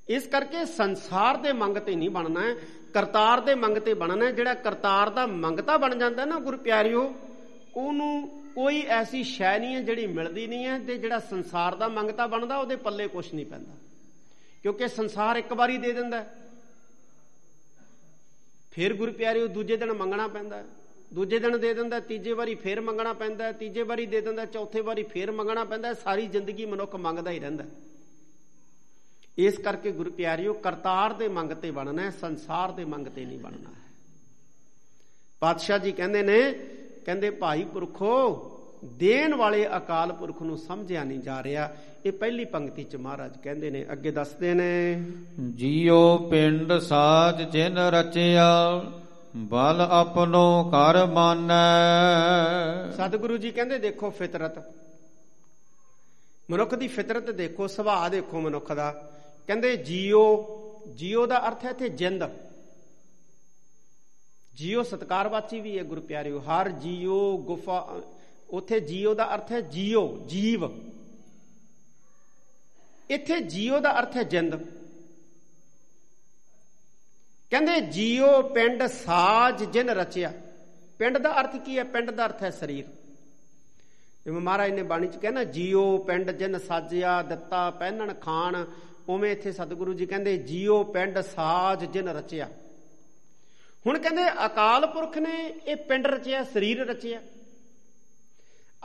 ਇਸ ਕਰਕੇ ਸੰਸਾਰ ਦੇ ਮੰਗਤੇ ਨਹੀਂ ਬਣਨਾ ਹੈ, ਕਰਤਾਰ ਦੇ ਮੰਗਤੇ ਬਣਨਾ ਹੈ, ਜਿਹੜਾ ਕਰਤਾਰ ਦਾ ਮੰਗਤਾ ਬਣ ਜਾਂਦਾ ਨਾ ਗੁਰੂ ਪਿਆਰਿਓ, ਉਹਨੂੰ ਕੋਈ ਐਸੀ ਸ਼ੈ ਨਹੀਂ ਹੈ ਜਿਹੜੀ ਮਿਲਦੀ ਨਹੀਂ ਹੈ ਤੇ ਜਿਹੜਾ ਸੰਸਾਰ ਦਾ ਮੰਗਤਾ ਬਣਦਾ, ਉਹਦੇ ਪੱਲੇ ਕੁਝ ਨਹੀਂ ਪੈਂਦਾ। ਕਿਉਂਕਿ ਸੰਸਾਰ ਇੱਕ ਵਾਰੀ ਦੇ ਦਿੰਦਾ ਫਿਰ ਗੁਰੂ ਪਿਆਰਿਓ ਦੂਜੇ ਦਿਨ ਮੰਗਣਾ ਪੈਂਦਾ ਹੈ। ਦੂਜੇ ਦਿਨ ਦੇ ਦਿੰਦਾ, ਤੀਜੇ ਵਾਰੀ ਫੇਰ ਮੰਗਣਾ ਪੈਂਦਾ, ਤੀਜੇ ਵਾਰੀ ਦੇ ਦਿੰਦਾ, ਚੌਥੇ ਵਾਰੀ ਫੇਰ ਮੰਗਣਾ ਪੈਂਦਾ, ਸਾਰੀ ਜ਼ਿੰਦਗੀ ਮਨੁੱਖ ਮੰਗਦਾ ਹੀ ਰਹਿੰਦਾ। ਇਸ ਕਰਕੇ ਗੁਰੂ ਪਿਆਰਿਓ, ਕਰਤਾਰ ਦੇ ਮੰਗਤੇ ਬਣਨਾ ਹੈ, ਸੰਸਾਰ ਦੇ ਮੰਗਤੇ ਨਹੀਂ ਬਣਨਾ ਹੈ। ਪਾਤਸ਼ਾਹ ਜੀ ਕਹਿੰਦੇ ਨੇ, ਕਹਿੰਦੇ, ਭਾਈ ਪੁਰਖੋ, ਦੇਣ ਵਾਲੇ ਅਕਾਲ ਪੁਰਖ ਨੂੰ ਸਮਝਿਆ ਨਹੀਂ ਜਾ ਰਿਹਾ। ਇਹ ਪਹਿਲੀ ਪੰਕਤੀ ਚ ਮਹਾਰਾਜ ਕਹਿੰਦੇ ਨੇ, ਅੱਗੇ ਦੱਸਦੇ ਨੇ, ਜੀਓ ਪਿੰਡ ਸਾਜ ਜਿਨ ਰਚਿਆ ਬਲ ਆਪਣੋ ਕਰ ਮਾਨੈ। ਸਤਿਗੁਰੂ ਜੀ ਕਹਿੰਦੇ, ਦੇਖੋ ਫਿਤਰਤ। ਮਨੁੱਖ ਦੀ ਫਿਤਰਤ ਦੇਖੋ, ਸੁਭਾਅ ਦੇਖੋ ਮਨੁੱਖ ਦਾ। ਕਹਿੰਦੇ, ਜੀਓ ਜੀਓ ਦਾ ਅਰਥ ਹੈ ਤੇ ਜਿੰਦ। ਜੀਓ ਸਤਕਾਰਵਾਚੀ ਵੀ ਹੈ ਗੁਰੂ ਪਿਆਰਿਓ ਹਰ ਜੀਓ ਗੁਫਾ, ਉਥੇ ਜੀਓ ਦਾ ਅਰਥ ਹੈ ਜੀਓ, ਜੀਵ। ਇੱਥੇ ਜੀਓ ਦਾ ਅਰਥ ਹੈ ਜਿੰਦ। ਕਹਿੰਦੇ ਜੀਓ ਪਿੰਡ ਸਾਜ ਜਿਨ ਰਚਿਆ। ਪਿੰਡ ਦਾ ਅਰਥ ਕੀ ਹੈ? ਪਿੰਡ ਦਾ ਅਰਥ ਹੈ ਸਰੀਰ। ਜਿਵੇਂ ਮਹਾਰਾਜ ਨੇ ਬਾਣੀ ਚ ਕਹਿੰਦਾ ਜੀਓ ਪਿੰਡ ਜਿਨ ਸਾਜਿਆ, ਦਿੱਤਾ ਪਹਿਨਣ ਖਾਣ, ਉਵੇਂ ਇੱਥੇ ਸਤਿਗੁਰੂ ਜੀ ਕਹਿੰਦੇ ਜੀਓ ਪਿੰਡ ਸਾਜ ਜਿਨ ਰਚਿਆ। ਹੁਣ ਕਹਿੰਦੇ ਅਕਾਲ ਪੁਰਖ ਨੇ ਇਹ ਪਿੰਡ ਰਚਿਆ, ਸਰੀਰ ਰਚਿਆ।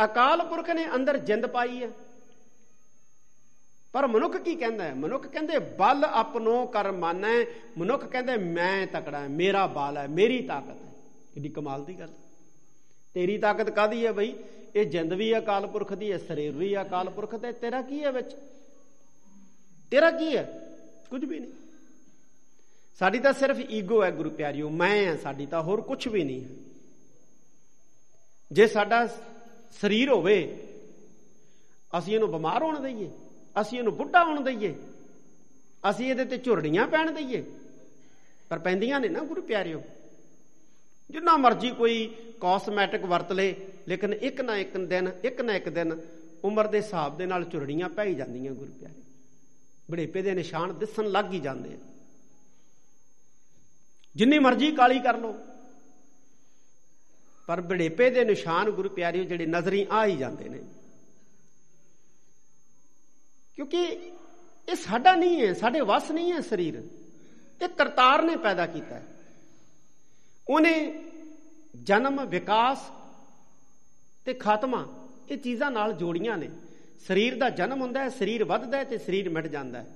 ਅਕਾਲ ਪੁਰਖ ਨੇ ਅੰਦਰ ਜਿੰਦ ਪਾਈ ਹੈ। ਪਰ ਮਨੁੱਖ ਕੀ ਕਹਿੰਦਾ ਹੈ? ਮਨੁੱਖ ਕਹਿੰਦੇ, ਬਲ ਆਪਣੋ ਕਰ ਮਾਨੈ। ਮਨੁੱਖ ਕਹਿੰਦੇ, ਮੈਂ ਤਕੜਾ ਮੇਰਾ ਬਲ ਹੈ, ਮੇਰੀ ਤਾਕਤ ਹੈ। ਕਿੱਡੀ ਕਮਾਲ ਦੀ ਗੱਲ ਤੇਰੀ ਤਾਕਤ ਕਾਦੀ ਹੈ ਬਈ? ਇਹ ਜਿੰਦ ਵੀ ਅਕਾਲ ਪੁਰਖ ਦੀ ਹੈ ਸਰੀਰ ਵੀ ਅਕਾਲ ਪੁਰਖ ਤੇ ਤੇਰਾ ਕੀ ਹੈ ਵਿੱਚ? ਤੇਰਾ ਕੀ ਹੈ? ਕੁਝ ਵੀ ਨਹੀਂ। ਸਾਡੀ ਤਾਂ ਸਿਰਫ ਈਗੋ ਹੈ ਗੁਰੂ ਪਿਆਰਿਓ, ਮੈਂ ਹਾਂ, ਸਾਡੀ ਤਾਂ ਹੋਰ ਕੁਝ ਵੀ ਨਹੀਂ ਹੈ। ਜੇ ਸਾਡਾ ਸਰੀਰ ਹੋਵੇ, ਅਸੀਂ ਇਹਨੂੰ ਬਿਮਾਰ ਹੋਣ ਦਈਏ। ਅਸੀਂ ਇਹਨੂੰ ਬੁੱਢਾ ਹੋਣ ਦਈਏ। ਅਸੀਂ ਇਹਦੇ ਤੇ ਝੁਰੜੀਆਂ ਪੈਣ ਦਈਏ। ਪਰ ਪੈਂਦੀਆਂ ਨੇ ਨਾ ਗੁਰੂ ਪਿਆਰਿਓ। ਜਿੰਨਾ ਮਰਜ਼ੀ ਕੋਈ ਕਾਸਮੈਟਿਕ ਵਰਤ ਲੇ, ਲੇਕਿਨ ਇੱਕ ਨਾ ਇੱਕ ਦਿਨ, ਇੱਕ ਨਾ ਇੱਕ ਦਿਨ ਉਮਰ ਦੇ ਹਿਸਾਬ ਦੇ ਨਾਲ ਝੁਰੜੀਆਂ ਪੈ ਹੀ ਜਾਂਦੀਆਂ ਗੁਰੂ ਪਿਆਰੇ। ਬੜੇਪੇ ਦੇ ਨਿਸ਼ਾਨ ਦਿਸਣ ਲੱਗ ਹੀ ਜਾਂਦੇ ਆ। ਜਿੰਨੀ ਮਰਜ਼ੀ ਕਾਲੀ ਕਰ ਲੋ ਪਰ ਬੜੇਪੇ ਦੇ ਨਿਸ਼ਾਨ ਗੁਰੂ ਪਿਆਰਿਓ, ਜਿਹੜੇ ਨਜ਼ਰੀ ਆ ਹੀ ਜਾਂਦੇ ਨੇ। ਕਿਉਂਕਿ ਇਹ ਸਾਡਾ ਨਹੀਂ ਹੈ, ਸਾਡੇ ਵਸ ਨਹੀਂ ਹੈ ਸਰੀਰ। ਇਹ ਕਰਤਾਰ ਨੇ ਪੈਦਾ ਕੀਤਾ ਹੈ। ਉਹਨੇ ਜਨਮ, ਵਿਕਾਸ ਤੇ ਖਾਤਮਾ, ਇਹ ਚੀਜ਼ਾਂ ਨਾਲ ਜੋੜੀਆਂ ਨੇ। ਸਰੀਰ ਦਾ ਜਨਮ ਹੁੰਦਾ ਹੈ, ਸਰੀਰ ਵੱਧਦਾ ਹੈ ਤੇ ਸਰੀਰ ਮਿਟ ਜਾਂਦਾ ਹੈ।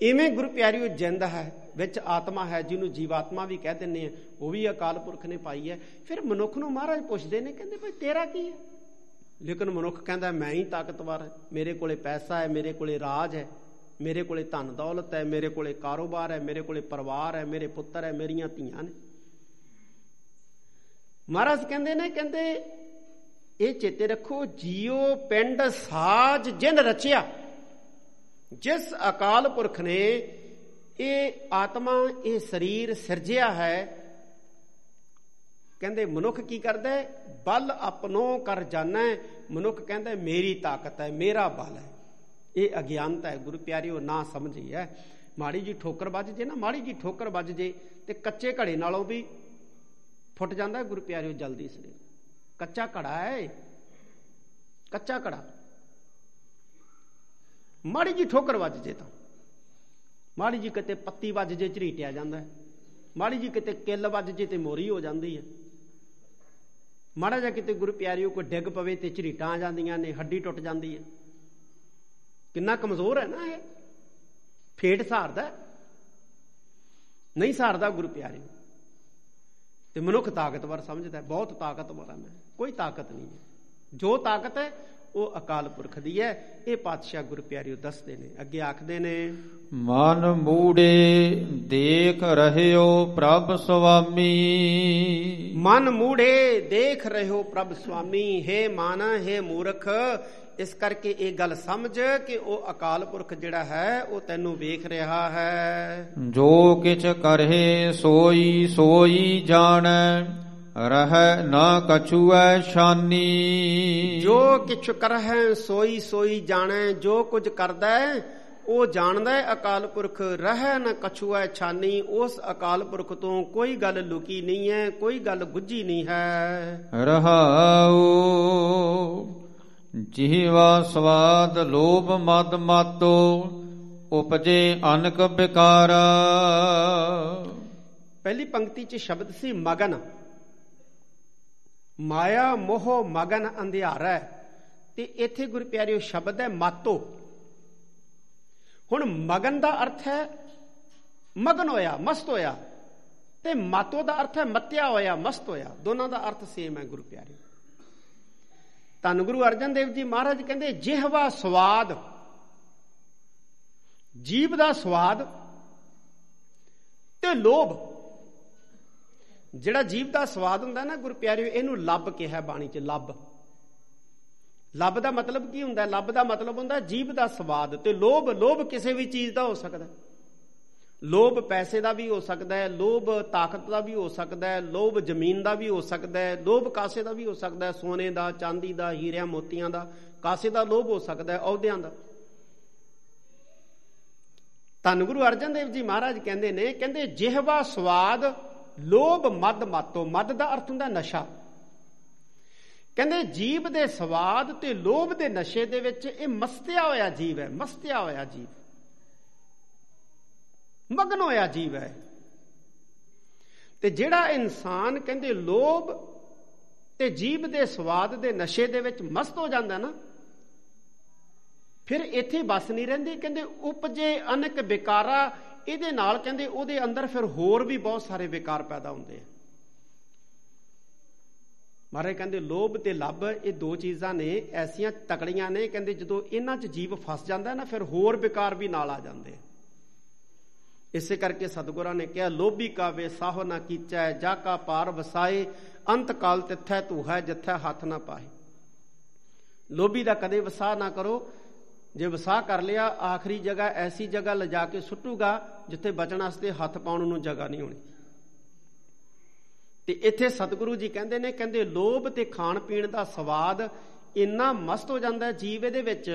ਇਵੇਂ ਗੁਰੂ ਪਿਆਰਿਓ, ਜਿੰਦ ਹੈ, ਵਿੱਚ ਆਤਮਾ ਹੈ, ਜਿਹਨੂੰ ਜੀਵਾਤਮਾ ਵੀ ਕਹਿ ਦਿੰਨੇ ਆ, ਉਹ ਵੀ ਅਕਾਲ ਪੁਰਖ ਨੇ ਪਾਈ ਹੈ। ਫਿਰ ਮਨੁੱਖ ਨੂੰ ਮਹਾਰਾਜ ਪੁੱਛਦੇ ਨੇ, ਕਹਿੰਦੇ, ਭਾਈ ਤੇਰਾ ਕੀ ਹੈ? ਲੇਕਿਨ ਮਨੁੱਖ ਕਹਿੰਦਾ, ਮੈਂ ਹੀ ਤਾਕਤਵਰ ਹਾਂ। ਮੇਰੇ ਕੋਲੇ ਪੈਸਾ ਹੈ, ਮੇਰੇ ਕੋਲੇ ਰਾਜ ਹੈ, ਮੇਰੇ ਕੋਲੇ ਧਨ ਦੌਲਤ ਹੈ, ਮੇਰੇ ਕੋਲੇ ਕਾਰੋਬਾਰ ਹੈ, ਮੇਰੇ ਕੋਲੇ ਪਰਿਵਾਰ ਹੈ, ਮੇਰੇ ਪੁੱਤਰ ਹੈ, ਮੇਰੀਆਂ ਧੀਆਂ ਨੇ। ਮਹਾਰਾਜ ਕਹਿੰਦੇ ਨੇ, ਕਹਿੰਦੇ, ਇਹ ਚੇਤੇ ਰੱਖੋ ਜੀਉ ਪਿੰਡ ਸਾਜ ਜਿਨ ਰਚਿਆ। ਜਿਸ ਅਕਾਲ ਪੁਰਖ ਨੇ ਇਹ ਆਤਮਾ, ਇਹ ਸਰੀਰ ਸਿਰਜਿਆ ਹੈ। ਕਹਿੰਦੇ, ਮਨੁੱਖ ਕੀ ਕਰਦਾ ਹੈ? ਬਲ ਆਪਣੋ ਕਰ ਜਾਣਾ। ਮਨੁੱਖ ਕਹਿੰਦਾ ਮੇਰੀ ਤਾਕਤ ਹੈ, ਮੇਰਾ ਬਲ ਹੈ। ਇਹ ਅਗਿਆਨਤਾ ਹੈ, ਗੁਰੂ ਪਿਆਰਿਓ, ਨਾ ਸਮਝੀ ਹੈ। ਮਾੜੀ ਜੀ ਠੋਕਰ ਵੱਜ ਜੇ ਨਾ, ਮਾੜੀ ਜੀ ਠੋਕਰ ਵੱਜ ਜੇ, ਤੇ ਕੱਚੇ ਘੜੇ ਨਾਲੋਂ ਵੀ ਫੁੱਟ ਜਾਂਦਾ ਗੁਰੂ ਪਿਆਰਿਓ, ਜਲਦੀ ਸਰੀਰ ਕੱਚਾ ਘੜਾ ਹੈ ਕੱਚਾ ਘੜਾ। ਮਾੜੀ ਜੀ ਠੋਕਰ ਵੱਜ ਜੇ ਤਾਂ। ਮਾੜੀ ਜੀ ਕਿਤੇ ਪੱਤੀ ਵੱਜ ਜੇ, ਝਰੀਟਿਆ ਜਾਂਦਾ ਹੈ। ਮਾੜੀ ਜੀ ਕਿਤੇ ਕਿੱਲ ਵੱਜ ਜੇ ਤੇ ਮੋਰੀ ਹੋ ਜਾਂਦੀ ਹੈ। ਮਾੜਾ ਜਿਹਾ ਕਿਤੇ ਗੁਰੂ ਪਿਆਰਿਓ ਕੋਈ ਡਿੱਗ ਪਵੇ ਤੇ ਝਰੀਟਾਂ ਆ ਜਾਂਦੀਆਂ ਨੇ, ਹੱਡੀ ਟੁੱਟ ਜਾਂਦੀ ਹੈ। ਕਿੰਨਾ ਕਮਜ਼ੋਰ ਹੈ ਨਾ ਇਹ। ਫੇਟ ਸਹਾਰਦਾ ਨਹੀਂ ਸਹਾਰਦਾ ਗੁਰੂ ਪਿਆਰਿਓ। ਤੇ ਮਨੁੱਖ ਤਾਕਤਵਰ ਸਮਝਦਾ ਬਹੁਤ ਤਾਕਤਵਰ ਹੈ ਮੈਂ। ਕੋਈ ਤਾਕਤ ਨਹੀਂ ਹੈ। ਜੋ ਤਾਕਤ ਹੈ ਉਹ ਅਕਾਲ ਪੁਰਖ ਦੀ ਹੈ। ਇਹ ਪਾਤਸ਼ਾਹ ਗੁਰੂ ਪਿਆਰਿਓ ਦੱਸਦੇ ਨੇ ਅੱਗੇ ਆਖਦੇ ਨੇ ਮਨ ਮੂੜੇ ਦੇਖ ਰਹਿਓ ਪ੍ਰਭ ਸੁਆਮੀ। ਮਨ ਮੂੜੇ ਦੇਖ ਰਹਿਓ ਪ੍ਰਭ ਸੁਆਮੀ ਹੈ ਮਨ ਹੈ ਮੂਰਖ ਇਸ ਕਰਕੇ ਇਹ ਗੱਲ ਸਮਝ ਕਿ ਉਹ ਅਕਾਲ ਪੁਰਖ ਜਿਹੜਾ ਹੈ ਉਹ ਤੈਨੂੰ ਵੇਖ ਰਿਹਾ ਹੈ। ਜੋ ਕਿਛ ਕਰਹਿ ਸੋਈ ਸੋਈ ਜਾਣੈ। ਰਹਿ ਨਾ ਕਛੂਐ ਸ਼ਾਨੀ ਜੋ ਕਿਛ ਕਰਹਿ ਸੋਈ ਸੋਈ ਜਾਣੈ ਜੋ ਕੁਝ ਕਰਦਾ ਉਹ ਜਾਣਦਾ ਹੈ ਅਕਾਲ ਪੁਰਖ ਰਹਿ ਨਾ ਕਛੂਐ ਛਾਨੀ ਉਸ ਅਕਾਲ ਪੁਰਖ ਤੋਂ ਕੋਈ ਗੱਲ ਲੁਕੀ ਨਹੀਂ ਹੈ ਕੋਈ ਗੱਲ ਗੁੱਝੀ ਨਹੀਂ ਹੈ ਰਹਾਉ ਜੀਵਾ ਸਵਾਦ ਲੋਭ ਮਦ ਮਾਤੋ ਉਪਜੇ ਅਨਕ ਬਿਕਾਰਾ ਪਹਿਲੀ ਪੰਕਤੀ 'ਚ ਸ਼ਬਦ ਸੀ ਮਗਨ ਮਾਇਆ ਮੋਹ ਮਗਨ ਅੰਧਿਆਰਾ ਤੇ ਇੱਥੇ ਗੁਰ ਪਿਆਰਿਓ ਸ਼ਬਦ ਹੈ ਮਾਤੋ। ਹੁਣ ਮਗਨ ਦਾ ਅਰਥ ਹੈ ਮਗਨ ਹੋਇਆ, ਮਸਤ ਹੋਇਆ। ਤੇ ਮਾਤੋ ਦਾ ਅਰਥ ਹੈ ਮੱਤਿਆ ਹੋਇਆ, ਮਸਤ ਹੋਇਆ। ਦੋਨਾਂ ਦਾ ਅਰਥ ਸੇਮ ਹੈ ਗੁਰੂ ਪਿਆਰਿਓ ਧੰਨ ਗੁਰੂ ਅਰਜਨ ਦੇਵ ਜੀ ਮਹਾਰਾਜ ਕਹਿੰਦੇ, ਜਿਹਵਾ ਸਵਾਦ, ਜੀਵ ਦਾ ਸਵਾਦ ਤੇ ਲੋਭ। ਜਿਹੜਾ ਜੀਵ ਦਾ ਸਵਾਦ ਹੁੰਦਾ ਨਾ ਗੁਰ ਪਿਆਰਿਓ, ਇਹਨੂੰ ਲੱਭ ਕਿਹਾ ਬਾਣੀ 'ਚ, ਲੱਭ। ਲੱਭ ਦਾ ਮਤਲਬ ਕੀ ਹੁੰਦਾ? ਲੱਭ ਦਾ ਮਤਲਬ ਹੁੰਦਾ ਜੀਵ ਦਾ ਸਵਾਦ ਤੇ ਲੋਭ ਲੋਭ ਕਿਸੇ ਵੀ ਚੀਜ਼ ਦਾ ਹੋ ਸਕਦਾ। ਲੋਭ ਪੈਸੇ ਦਾ ਵੀ ਹੋ ਸਕਦਾ ਹੈ, ਲੋਭ ਤਾਕਤ ਦਾ ਵੀ ਹੋ ਸਕਦਾ ਹੈ, ਲੋਭ ਜ਼ਮੀਨ ਦਾ ਵੀ ਹੋ ਸਕਦਾ ਹੈ, ਲੋਭ ਕਾਸੇ ਦਾ ਵੀ ਹੋ ਸਕਦਾ ਹੈ, ਸੋਨੇ ਦਾ, ਚਾਂਦੀ ਦਾ, ਹੀਰਿਆਂ, ਮੋਤੀਆਂ ਦਾ, ਕਾਸੇ ਦਾ ਲੋਭ ਹੋ ਸਕਦਾ ਹੈ, ਅਹੁਦਿਆਂ ਦਾ। ਧੰਨ ਗੁਰੂ ਅਰਜਨ ਦੇਵ ਜੀ ਮਹਾਰਾਜ ਕਹਿੰਦੇ ਨੇ, ਕਹਿੰਦੇ ਜਿਹਵਾ ਸਵਾਦ ਲੋਭ ਮਦ ਮਾਤੋ, ਮਦ ਦਾ ਅਰਥ ਹੁੰਦਾ ਨਸ਼ਾ। ਕਹਿੰਦੇ ਜੀਵ ਦੇ ਸਵਾਦ ਤੇ ਲੋਭ ਦੇ ਨਸ਼ੇ ਦੇ ਵਿੱਚ ਇਹ ਮਸਤਿਆ ਹੋਇਆ ਜੀਵ ਹੈ, ਮਸਤਿਆ ਹੋਇਆ ਜੀਵ। ਮਗਨ ਹੋਇਆ ਜੀਵ ਹੈ। ਤੇ ਜਿਹੜਾ ਇਨਸਾਨ ਕਹਿੰਦੇ ਲੋਭ ਤੇ ਜੀਵ ਦੇ ਸਵਾਦ ਦੇ ਨਸ਼ੇ ਦੇ ਵਿੱਚ ਮਸਤ ਹੋ ਜਾਂਦਾ ਨਾ, ਫਿਰ ਇੱਥੇ ਬਸ ਨਹੀਂ ਰਹਿੰਦੀ, ਕਹਿੰਦੇ ਉਪਜੇ ਅਨਕ ਵਿਕਾਰਾ ਇਹਦੇ ਨਾਲ ਕਹਿੰਦੇ ਉਹਦੇ ਅੰਦਰ ਫਿਰ ਹੋਰ ਵੀ ਬਹੁਤ ਸਾਰੇ ਵਿਕਾਰ ਪੈਦਾ ਹੁੰਦੇ ਆ। ਮਾਰੇ ਕਹਿੰਦੇ, ਲੋਭ ਤੇ ਲੱਭ ਇਹ ਦੋ ਚੀਜ਼ਾਂ ਨੇ, ਐਸੀਆਂ ਤਕੜੀਆਂ ਨੇ, ਕਹਿੰਦੇ ਜਦੋਂ ਇਹਨਾਂ 'ਚ ਜੀਵ ਫਸ ਜਾਂਦਾ ਨਾ, ਫਿਰ ਹੋਰ ਵਿਕਾਰ ਵੀ ਨਾਲ ਆ ਜਾਂਦੇ ਆ। ਇਸੇ ਕਰਕੇ ਸਤਿਗੁਰਾਂ ਨੇ ਕਿਹਾ, ਲੋਭੀ ਕਾ ਵੇ ਸਾਹ ਨਾ ਕੀਚੈ, ਜਾ ਕਾ ਪਾਰ ਵਸਾਏ, ਅੰਤ ਕਾਲ ਤਿੱਥੈ ਤੂੰ ਹੈ, ਜਿੱਥੈ ਹੱਥ ਨਾ ਪਾਏ। ਲੋਭੀ ਦਾ ਕਦੇ ਵਸਾ ਨਾ ਕਰੋ, ਜੇ ਵਸਾ ਕਰ ਲਿਆ, ਆਖਰੀ ਜਗ੍ਹਾ ਐਸੀ ਜਗ੍ਹਾ ਲਿਜਾ ਕੇ ਸੁੱਟੂਗਾ ਜਿੱਥੇ ਬਚਣ ਵਾਸਤੇ ਹੱਥ ਪਾਉਣ ਨੂੰ ਜਗ੍ਹਾ ਨਹੀਂ ਹੋਣੀ। ਤੇ ਇੱਥੇ ਸਤਿਗੁਰੂ ਜੀ ਕਹਿੰਦੇ ਨੇ ਕਹਿੰਦੇ ਲੋਭ ਤੇ ਖਾਣ ਪੀਣ ਦਾ ਸਵਾਦ ਇੰਨਾ ਮਸਤ ਹੋ ਜਾਂਦਾ ਜੀਵ ਇਹਦੇ ਵਿੱਚ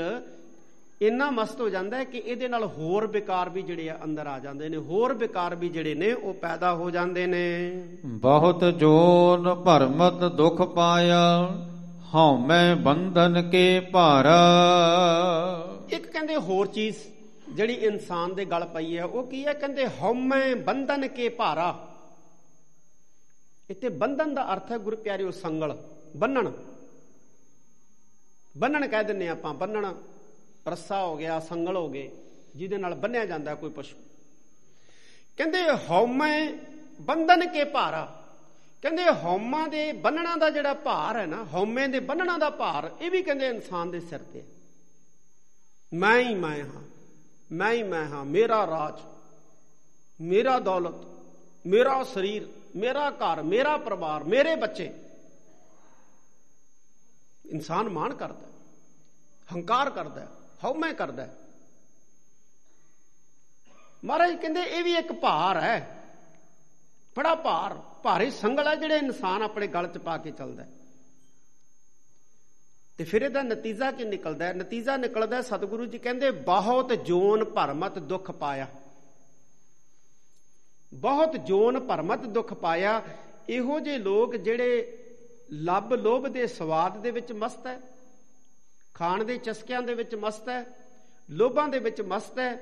ਇੰਨਾ ਮਸਤ ਹੋ ਜਾਂਦਾ ਕਿ ਇਹਦੇ ਨਾਲ ਹੋਰ ਵਿਕਾਰ ਵੀ ਜਿਹੜੇ ਆ ਅੰਦਰ ਆ ਜਾਂਦੇ ਨੇ ਹੋਰ ਵਿਕਾਰ ਵੀ ਜਿਹੜੇ ਨੇ ਉਹ ਪੈਦਾ ਹੋ ਜਾਂਦੇ ਨੇ। ਬਹੁਤ ਜੋਨ ਭਰਮਤ ਦੁਖ ਪਾਇਆ ਹਉ ਮੈਂ ਬੰਧਨ ਕੇ ਭਾਰਾ। ਇੱਕ ਕਹਿੰਦੇ ਹੋਰ ਚੀਜ਼ ਜਿਹੜੀ ਇਨਸਾਨ ਦੇ ਗਲ ਪਈ ਹੈ, ਉਹ ਕੀ ਹੈ? ਕਹਿੰਦੇ, ਹਉਮੈ ਬੰਧਨ ਕੇ ਭਾਰਾ। ਇੱਥੇ ਬੰਧਨ ਦਾ ਅਰਥ ਹੈ, ਗੁਰੂ ਪਿਆਰਿਓ, ਸੰਗਲ, ਬੰਨਣ। ਬੰਨਣ ਕਹਿ ਦਿੰਨੇ ਆਪਾਂ, ਬੰਨਣ। ਰੱਸਾ ਹੋ ਗਿਆ, ਸੰਗਲ ਹੋ ਗਏ, ਜਿਹਦੇ ਨਾਲ ਬੰਨਿਆ ਜਾਂਦਾ ਕੋਈ ਪਸ਼ੂ। ਕਹਿੰਦੇ, ਹਉਮੈ ਬੰਧਨ ਕੇ ਭਾਰਾ। ਕਹਿੰਦੇ, ਹਉਮਾ ਦੇ ਬੰਨਣਾ ਦਾ ਜਿਹੜਾ ਭਾਰ ਹੈ ਨਾ, ਹਉਮੈ ਦੇ ਬੰਨਣਾ ਦਾ ਭਾਰ, ਇਹ ਵੀ ਕਹਿੰਦੇ ਇਨਸਾਨ ਦੇ ਸਿਰ ਤੇ ਮੈਂ ਹੀ ਮੈਂ ਹਾਂ। ਮੈਂ ਹੀ ਮੈਂ ਹਾਂ, ਮੇਰਾ ਰਾਜ, ਮੇਰਾ ਦੌਲਤ, ਮੇਰਾ ਸਰੀਰ, ਮੇਰਾ ਘਰ, ਮੇਰਾ ਪਰਿਵਾਰ, ਮੇਰੇ ਬੱਚੇ। ਇਨਸਾਨ ਮਾਣ ਕਰਦਾ ਹੰਕਾਰ ਕਰਦਾ ਹਉਮੈ ਕਰਦਾ ਮਹਾਰਾਜ ਕਹਿੰਦੇ, ਇਹ ਵੀ ਇੱਕ ਭਾਰ ਹੈ। ਬੜਾ ਭਾਰ, ਭਾਰੇ ਸੰਗਲ ਹੈ, ਜਿਹੜੇ ਇਨਸਾਨ ਆਪਣੇ ਗਲ 'ਚ ਪਾ ਕੇ ਚੱਲਦਾ ਤੇ ਫਿਰ ਇਹਦਾ ਨਤੀਜਾ ਕੀ ਨਿਕਲਦਾ ਹੈ? ਨਤੀਜਾ ਨਿਕਲਦਾ ਸਤਿਗੁਰੂ ਜੀ ਕਹਿੰਦੇ, ਬਹੁਤ ਜੋਨ ਭਰਮਤ ਦੁੱਖ ਪਾਇਆ। ਬਹੁਤ ਜੋਨ ਭਰਮਤ ਦੁੱਖ ਪਾਇਆ, ਇਹੋ ਜਿਹੇ ਲੋਕ ਜਿਹੜੇ ਲੱਭ ਲੋਭ ਦੇ ਸਵਾਦ ਦੇ ਵਿੱਚ ਮਸਤ ਹੈ, ਖਾਣ ਦੇ ਚਸਕਿਆਂ ਦੇ ਵਿੱਚ ਮਸਤ ਹੈ, ਲੋਭਾਂ ਦੇ ਵਿੱਚ ਮਸਤ ਹੈ,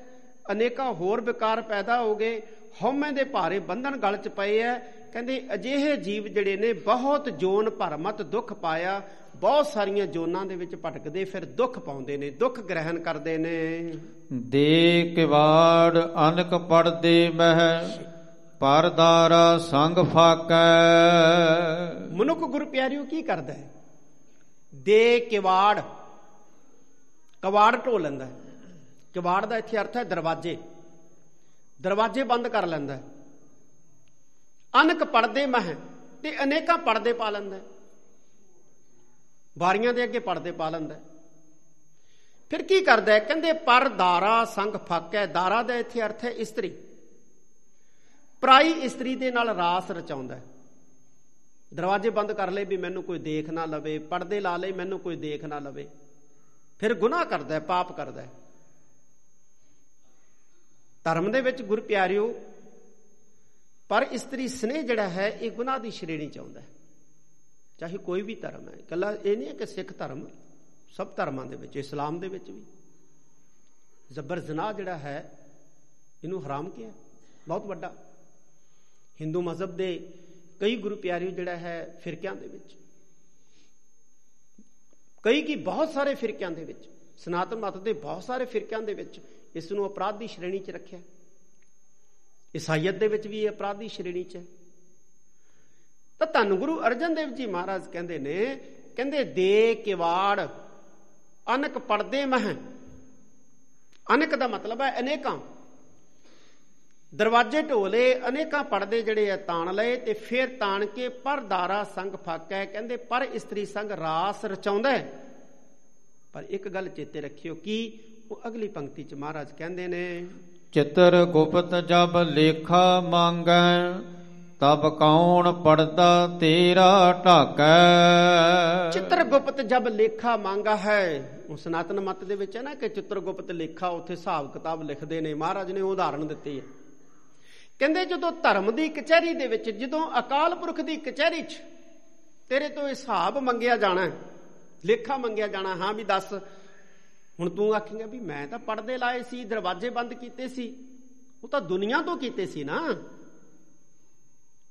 ਅਨੇਕਾਂ ਹੋਰ ਵਿਕਾਰ ਪੈਦਾ ਹੋ ਗਏ, ਹਉਮੈ ਦੇ ਭਾਰੇ ਬੰਧਨ ਗਲ 'ਚ ਪਏ ਐ ਕਹਿੰਦੇ, ਅਜਿਹੇ ਜੀਵ ਜਿਹੜੇ ਨੇ, ਬਹੁਤ ਜੋਨ ਭਰਮਤ ਦੁੱਖ ਪਾਇਆ ਬਹੁਤ ਸਾਰੀਆਂ ਜੋਨਾਂ ਦੇ ਵਿੱਚ ਭਟਕਦੇ ਫਿਰ ਦੁੱਖ ਪਾਉਂਦੇ ਨੇ ਦੁੱਖ ਗ੍ਰਹਿਣ ਕਰਦੇ ਨੇ। ਦੇ ਕਿਵਾੜ ਅਨਕ ਪੜਦੇ ਮਹਿ ਪਰਦਾਰਾ ਸੰਗ ਫਾਕੈ। ਮਨੁੱਖ ਗੁਰ ਪਿਆਰਿਓ ਕੀ ਕਰਦਾ ਹੈ? ਦੇ ਕਿਵਾੜ ਕਵਾੜ ਢੋ ਲੈਂਦਾ ਕਿਵਾੜ ਦਾ ਇੱਥੇ ਅਰਥ ਹੈ ਦਰਵਾਜ਼ੇ। ਦਰਵਾਜ਼ੇ ਬੰਦ ਕਰ ਲੈਂਦਾ ਅਨਕ ਪਰਦੇ ਮਹ ਤੇ ਅਨੇਕਾਂ ਪਰਦੇ ਪਾ ਲੈਂਦਾ ਬਾਰੀਆਂ ਦੇ ਅੱਗੇ ਪਰਦੇ ਪਾ ਲੈਂਦਾ ਹੈ। ਫਿਰ ਕੀ ਕਰਦਾ ਹੈ? ਕਹਿੰਦੇ, ਪਰ ਦਾਰਾ ਸੰਗ ਫਾਕੈ। ਦਾਰਾ ਦਾ ਇੱਥੇ ਅਰਥ ਹੈ ਇਸਤਰੀ। ਪਰਾਈ ਇਸਤਰੀ ਦੇ ਨਾਲ ਰਾਸ ਰਚਾਉਂਦਾ ਹੈ। ਦਰਵਾਜ਼ੇ ਬੰਦ ਕਰ ਲਏ ਵੀ ਮੈਨੂੰ ਕੋਈ ਦੇਖ ਨਾ ਲਵੇ, ਪਰਦੇ ਲਾ ਲਏ, ਮੈਨੂੰ ਕੋਈ ਦੇਖ ਨਾ ਲਵੇ। ਫਿਰ ਗੁਨਾਹ ਕਰਦਾ ਹੈ, ਪਾਪ ਕਰਦਾ ਹੈ। ਧਰਮ ਦੇ ਵਿੱਚ ਗੁਰ ਪਿਆਰਿਓ ਪਰ ਇਸਤਰੀ ਸਨੇਹ ਜਿਹੜਾ ਹੈ, ਇਹ ਗੁਨਾਹ ਦੀ ਸ਼੍ਰੇਣੀ ਚ ਆਉਂਦਾ ਹੈ। ਚਾਹੇ ਕੋਈ ਵੀ ਧਰਮ ਹੈ। ਕੱਲਾ ਇਹ ਨਹੀਂ ਹੈ ਕਿ ਸਿੱਖ ਧਰਮ, ਸਭ ਧਰਮਾਂ ਦੇ ਵਿੱਚ, ਇਸਲਾਮ ਦੇ ਵਿੱਚ ਵੀ। ਜ਼ਬਰ ਜ਼ਨਾ ਜਿਹੜਾ ਹੈ, ਇਹਨੂੰ ਹਰਾਮ ਕਿਹਾ। ਬਹੁਤ ਵੱਡਾ। ਹਿੰਦੂ ਮਜ਼ਹਬ ਦੇ ਕਈ ਗੁਰੂ ਪਿਆਰਿਓ ਜਿਹੜਾ ਹੈ, ਫਿਰਕਿਆਂ ਦੇ ਵਿੱਚ। ਕਈ ਕੀ ਬਹੁਤ ਸਾਰੇ ਫਿਰਕਿਆਂ ਦੇ ਵਿੱਚ। ਸਨਾਤਨ ਮਤ ਦੇ ਬਹੁਤ ਸਾਰੇ ਫਿਰਕਿਆਂ ਦੇ ਵਿੱਚ ਇਸ ਨੂੰ ਅਪਰਾਧ ਦੀ ਸ਼੍ਰੇਣੀ 'ਚ ਰੱਖਿਆ। ਇਸਾਈਅਤ ਦੇ ਵਿੱਚ ਵੀ ਇਹ ਅਪਰਾਧ ਦੀ ਸ਼੍ਰੇਣੀ 'ਚ ਹੈ। ਤਾਂ ਧੰਨ ਗੁਰੂ ਅਰਜਨ ਦੇਵ ਜੀ ਮਹਾਰਾਜ ਕਹਿੰਦੇ ਨੇ, ਕਹਿੰਦੇ ਦੇ ਕਿਵਾੜ, ਅਨਕ ਪਰਦੇ ਮਹ। ਅਨਕ ਦਾ ਮਤਲਬ ਹੈ ਅਨੇਕਾਂ। ਦਰਵਾਜ਼ੇ ਢੋਲੇ, ਅਨੇਕਾਂ ਪਰਦੇ ਜਿਹੜੇ ਆ ਤਾਣ ਲਏ ਤੇ ਫਿਰ ਤਾਣ ਕੇ ਪਰਦਾਰਾ ਸੰਗ ਫਾਕੈ, ਕਹਿੰਦੇ, ਪਰ ਇਸਤਰੀ ਸੰਗ ਰਾਸ ਰਚਾਉਂਦਾ ਪਰ ਇੱਕ ਗੱਲ ਚੇਤੇ ਰੱਖਿਓ ਕਿ ਉਹ ਅਗਲੀ ਪੰਕਤੀ ਚ ਮਹਾਰਾਜ ਕਹਿੰਦੇ ਨੇ, ਚਿੱਤਰ ਗੁਪਤ ਜਬ ਲੇਖਾ ਮੰਗੈ ਤਬ ਕੌਣ ਪੜਦਾ ਤੇਰਾ ਢਾਕੈ? ਚਿੱਤਰ ਗੁਪਤ ਜਬ ਲੇਖਾ ਮੰਗਾ ਹੈ, ਉਹ ਸਨਾਤਨ ਮਤ ਦੇ ਵਿੱਚ ਹੈ ਨਾ ਕਿ ਚਿੱਤਰ ਗੁਪਤ ਲੇਖਾ ਉੱਥੇ ਹਿਸਾਬ ਕਿਤਾਬ ਲਿਖਦੇ ਨੇ, ਮਹਾਰਾਜ ਨੇ ਉਦਾਹਰਣ ਦਿੱਤੀ ਹੈ ਕਹਿੰਦੇ ਜਦੋਂ ਧਰਮ ਦੀ ਕਚਹਿਰੀ ਦੇ ਵਿੱਚ, ਜਦੋਂ ਅਕਾਲ ਪੁਰਖ ਦੀ ਕਚਹਿਰੀ 'ਚ ਤੇਰੇ ਤੋਂ ਹਿਸਾਬ ਮੰਗਿਆ ਜਾਣਾ ਲੇਖਾ ਮੰਗਿਆ ਜਾਣਾ, ਹਾਂ ਵੀ ਦੱਸ, ਹੁਣ ਤੂੰ ਆਖੇਂਗਾ ਵੀ ਮੈਂ ਤਾਂ ਪਰਦੇ ਲਾਏ ਸੀ, ਦਰਵਾਜ਼ੇ ਬੰਦ ਕੀਤੇ ਸੀ, ਉਹ ਤਾਂ ਦੁਨੀਆ ਤੋਂ ਕੀਤੇ ਸੀ ਨਾ।